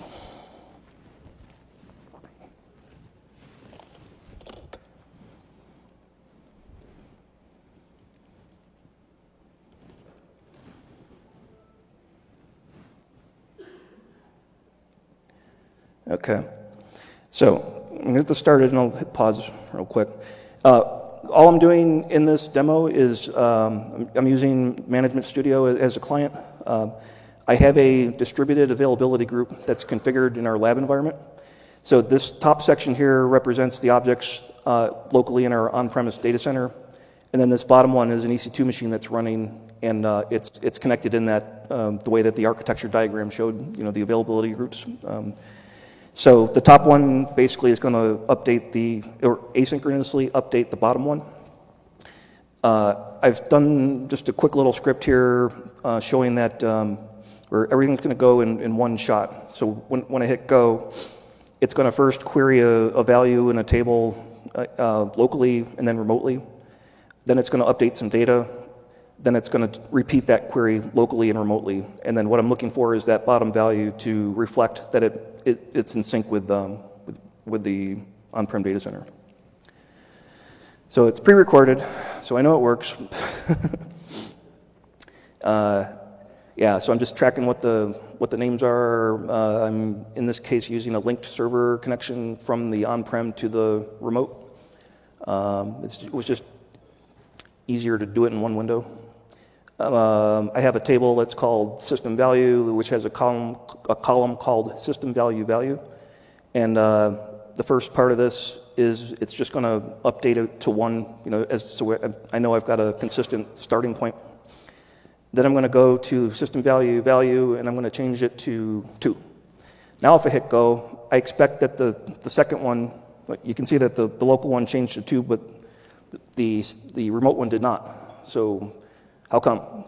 Okay. So I'm going to get this started and I'll hit pause real quick. Uh, all I'm doing in this demo is um, I'm using Management Studio as a client. Uh, I have a distributed availability group that's configured in our lab environment. So this top section here represents the objects uh, locally in our on-premise data center. And then this bottom one is an EC2 machine that's running, and uh, it's, it's connected in that um, the way that the architecture diagram showed, you know, the availability groups. Um, so the top one basically is going to update the, or asynchronously update the bottom one. Uh, I've done just a quick little script here uh, showing that um, where everything's going to go in, in one shot. So when, when I hit go, it's going to first query a, a value in a table uh, uh locally and then remotely. Then it's going to update some data. Then it's going to repeat that query locally and remotely. And then what I'm looking for is that bottom value to reflect that it it, it's in sync with, um, with, with the on-prem data center. So it's pre-recorded, so I know it works. uh, yeah, so I'm just tracking what the, what the names are. Uh, I'm, in this case, using a linked server connection from the on-prem to the remote. Um, it was just easier to do it in one window. Um, I have a table that's called system value, which has a column, a column called system value value. And uh, the first part of this is it's just going to update it to one, you know, as so I know I've got a consistent starting point. Then I'm going to go to system value value, and I'm going to change it to two. Now, if I hit go, I expect that the, the second one, you can see that the, the local one changed to two, but the, the remote one did not. So how come?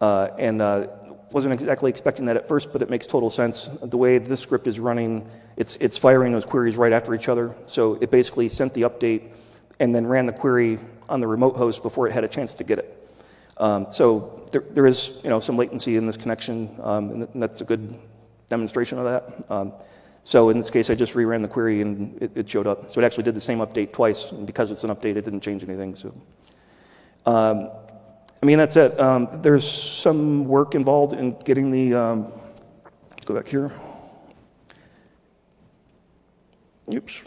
Uh, and uh, wasn't exactly expecting that at first, but it makes total sense. The way this script is running, it's, it's firing those queries right after each other. So it basically sent the update and then ran the query on the remote host before it had a chance to get it. Um, so there, there is you know, some latency in this connection, um, and that's a good demonstration of that. Um, so in this case, I just reran the query and it, it, showed up. So it actually did the same update twice, and because it's an update, it didn't change anything. So, um, I mean, that's it. Um, there's some work involved in getting the. Um, let's go back here. Oops.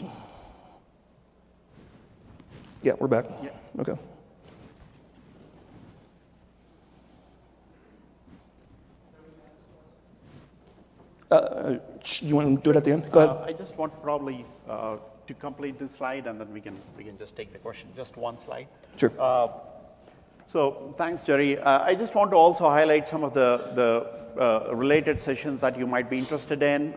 Yeah, we're back. Yeah. Okay. Uh, you want to do it at the end? Go ahead. Uh, I just want probably uh, to complete this slide, and then we can we can just take the question. Just one slide. Sure. Uh, so thanks, Jerry. Uh, I just want to also highlight some of the the uh, related sessions that you might be interested in.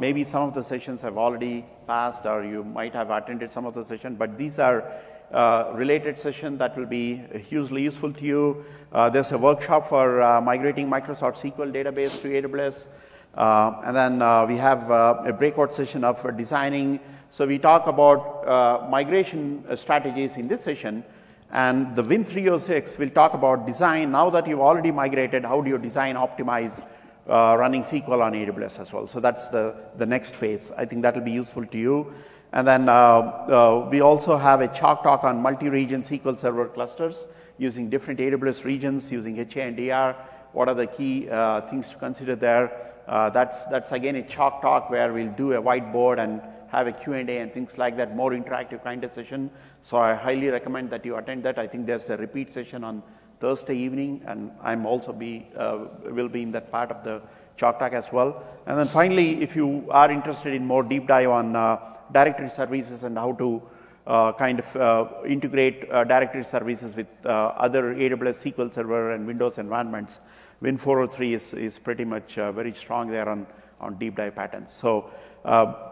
maybe some of the sessions have already passed, or you might have attended some of the session, but these are uh, related session that will be hugely useful to you. Uh, there's a workshop for uh, migrating Microsoft SQL database to AWS. Uh, and then uh, we have uh, a breakout session of designing. So we talk about migration strategies in this session. And the Win 306 will talk about design. Now that you've already migrated, how do you design, optimize uh, running SQL on AWS as well? So that's the, the next phase. I think that will be useful to you. And then uh, uh, we also have a chalk talk on multi-region SQL Server clusters using different AWS regions, using HA and DR. What are the key things to consider there? Uh, that's, that's again a chalk talk where we'll do a whiteboard and have a Q&A and things like that, more interactive kind of session. So I highly recommend that you attend that. I think there's a repeat session on Thursday evening, and I'm also be uh, will be in that part of the chalk talk as well. And then finally, if you are interested in more deep dive on uh, directory services and how to uh, kind of uh, integrate uh, directory services with other AWS SQL Server and Windows environments, Win 403 is, is pretty much uh, very strong there on, on deep dive patterns. So uh,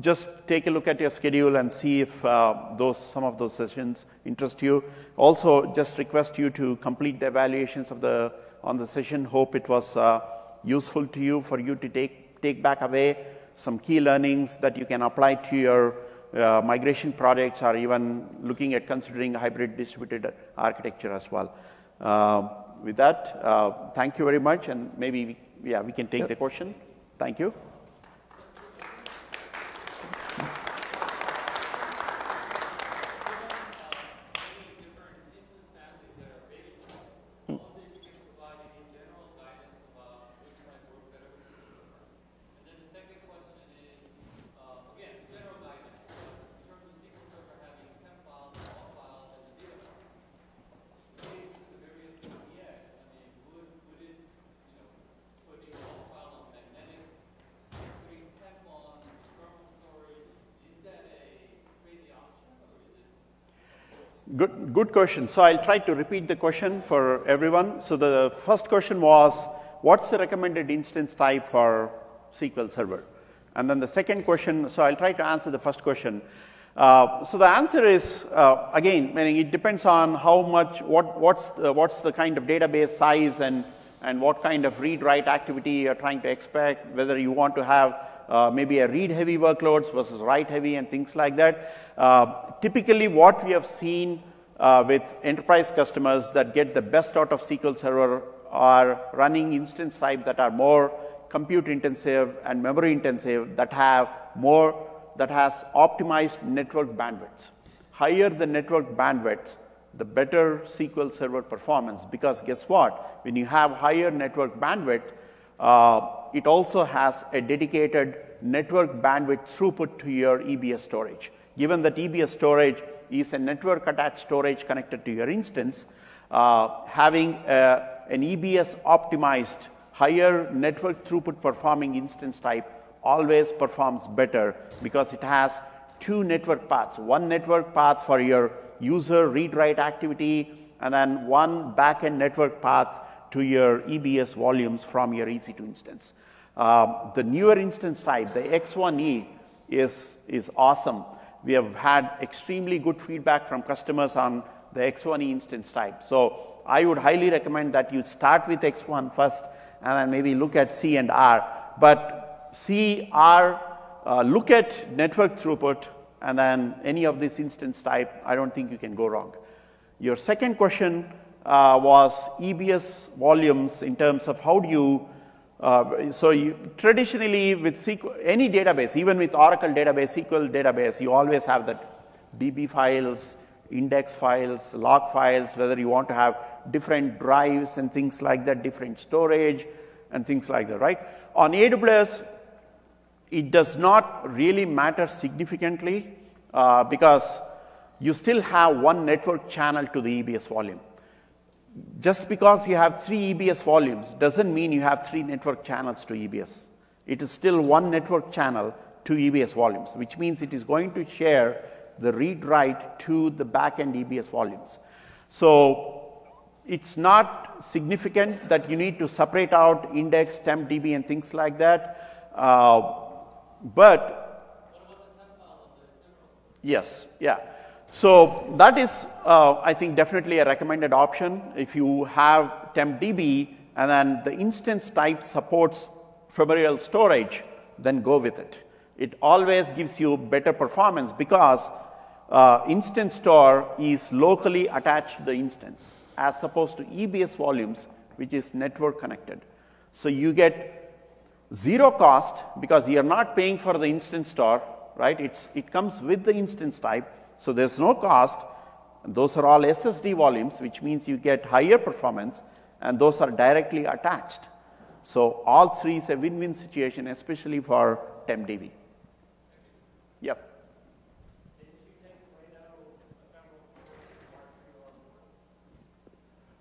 just take a look at your schedule and see if uh, those some of those sessions interest you. Also, just request you to complete the evaluations of the on the session. Hope it was uh, useful to you for you to take take back away some key learnings that you can apply to your uh, migration projects or even looking at considering hybrid distributed architecture as well. Uh, with that, uh, thank you very much, and maybe yeah, we can take yep. the question. Thank you. Good, good question. So I'll try to repeat the question for everyone. So the first question was, what's the recommended instance type for SQL Server? And then the second question, so I'll try to answer the first question. Uh, so the answer is, uh, again, meaning it depends on how much, what, what's, the, what's the kind of database size and, and what kind of read-write activity you're trying to expect, whether you want to have uh, maybe a read heavy workloads versus write heavy and things like that. Uh, typically, what we have seen uh, with enterprise customers that get the best out of SQL Server are running instance type that are more compute intensive and memory intensive that have more that has optimized network bandwidth. Higher the network bandwidth, the better SQL Server performance because guess what? When you have higher network bandwidth, uh, it also has a dedicated network bandwidth throughput to your EBS storage. Given that EBS storage is a network attached storage connected to your instance, Uh, having a, an EBS optimized, higher network throughput performing instance type always performs better because it has two network paths one network path for your user read write activity, and then one backend network path to your EBS volumes from your EC2 instance. Uh, the newer instance type, the X1E, is, is awesome. We have had extremely good feedback from customers on the X1E instance type. So I would highly recommend that you start with X1 first and then maybe look at C and R. But C, R, uh, look at network throughput and then any of this instance type, I don't think you can go wrong. Your second question uh, was EBS volumes in terms of how do you uh, so you, traditionally with SQL, any database, even with Oracle database, SQL database, you always have that DB files, index files, log files, whether you want to have different drives and things like that, different storage and things like that, right? On AWS, it does not really matter significantly uh, because you still have one network channel to the EBS volume just because you have three EBS volumes doesn't mean you have three network channels to EBS. It is still one network channel to EBS volumes, which means it is going to share the read write to the backend EBS volumes. So it's not significant that you need to separate out index, temp DB, and things like that. Uh, but yes, yeah. So that is, uh, I think, definitely a recommended option. If you have TempDB and then the instance type supports ephemeral storage, then go with it. It always gives you better performance because uh, instance store is locally attached to the instance as opposed to EBS volumes, which is network connected. So you get zero cost because you're not paying for the instance store, right? It's, it comes with the instance type so there's no cost. Those are all SSD volumes, which means you get higher performance, and those are directly attached. So all three is a win-win situation, especially for TempDB. Yep.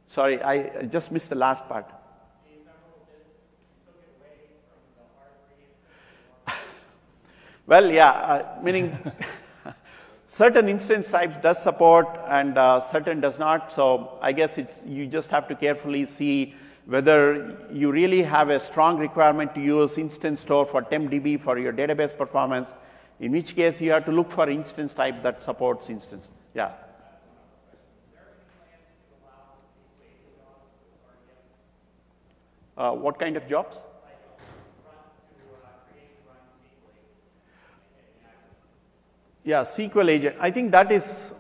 Sorry, I just missed the last part. well, yeah, uh, meaning certain instance types does support and uh, certain does not. So I guess it's, you just have to carefully see whether you really have a strong requirement to use instance store for TempDB for your database performance, in which case you have to look for instance type that supports instance. Yeah. Uh, what kind of jobs? Yeah, SQL agent. I think that is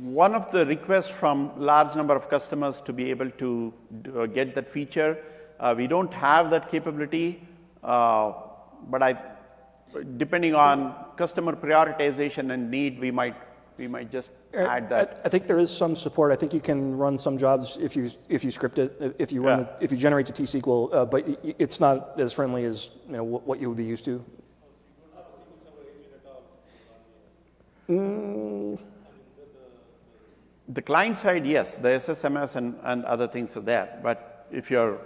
one of the requests from large number of customers to be able to uh, get that feature. Uh, we don't have that capability, uh, but I, depending on customer prioritization and need, we might we might just add that. I, I, think there is some support. I think you can run some jobs if you if you script it, if you run yeah. if you generate the T SQL, uh, but it's not as friendly as you know what you would be used to. Mm. The client side, yes, the SSMS and, and other things are there. But if you're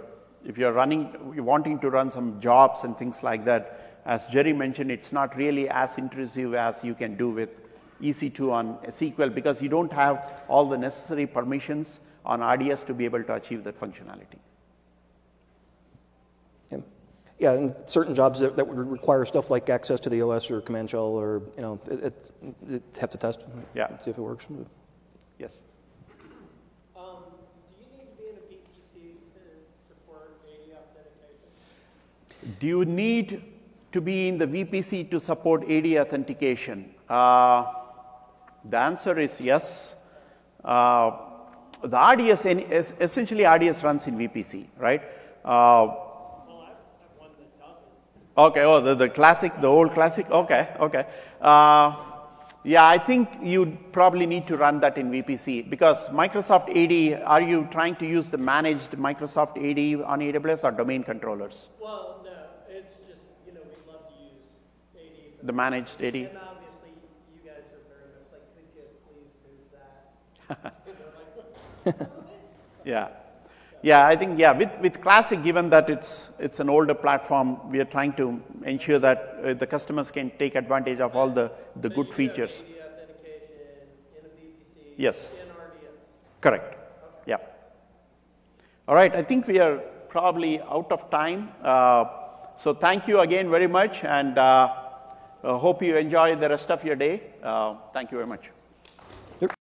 if you're running, you're wanting to run some jobs and things like that, as Jerry mentioned, it's not really as intrusive as you can do with EC2 on SQL because you don't have all the necessary permissions on RDS to be able to achieve that functionality. Yeah, and certain jobs that, that, would require stuff like access to the OS or command shell or, you know, it, it, it have to test. Yeah. See if it works. Yes. Um, do you need to be in a VPC to support AD authentication? Do you need to be in the VPC to support AD authentication? Uh, the answer is yes. Uh, the RDS, essentially RDS runs in VPC, right? Uh, Okay, oh, the, the classic, the old classic. Okay, okay. Uh, yeah, I think you probably need to run that in VPC because Microsoft AD, are you trying to use the managed Microsoft AD on AWS or domain controllers? Well, no, it's just, you know, we love to use AD. The managed AD? And obviously, you guys are very much like, could you please move that? Yeah. Yeah, I think, yeah, with, with Classic, given that it's, it's an older platform, we are trying to ensure that uh, the customers can take advantage of all the, the So good features. Yes. Correct. Yeah. All right, I think we are probably out of time. Uh, so thank you again very much, and uh, uh, hope you enjoy the rest of your day. Uh, thank you very much.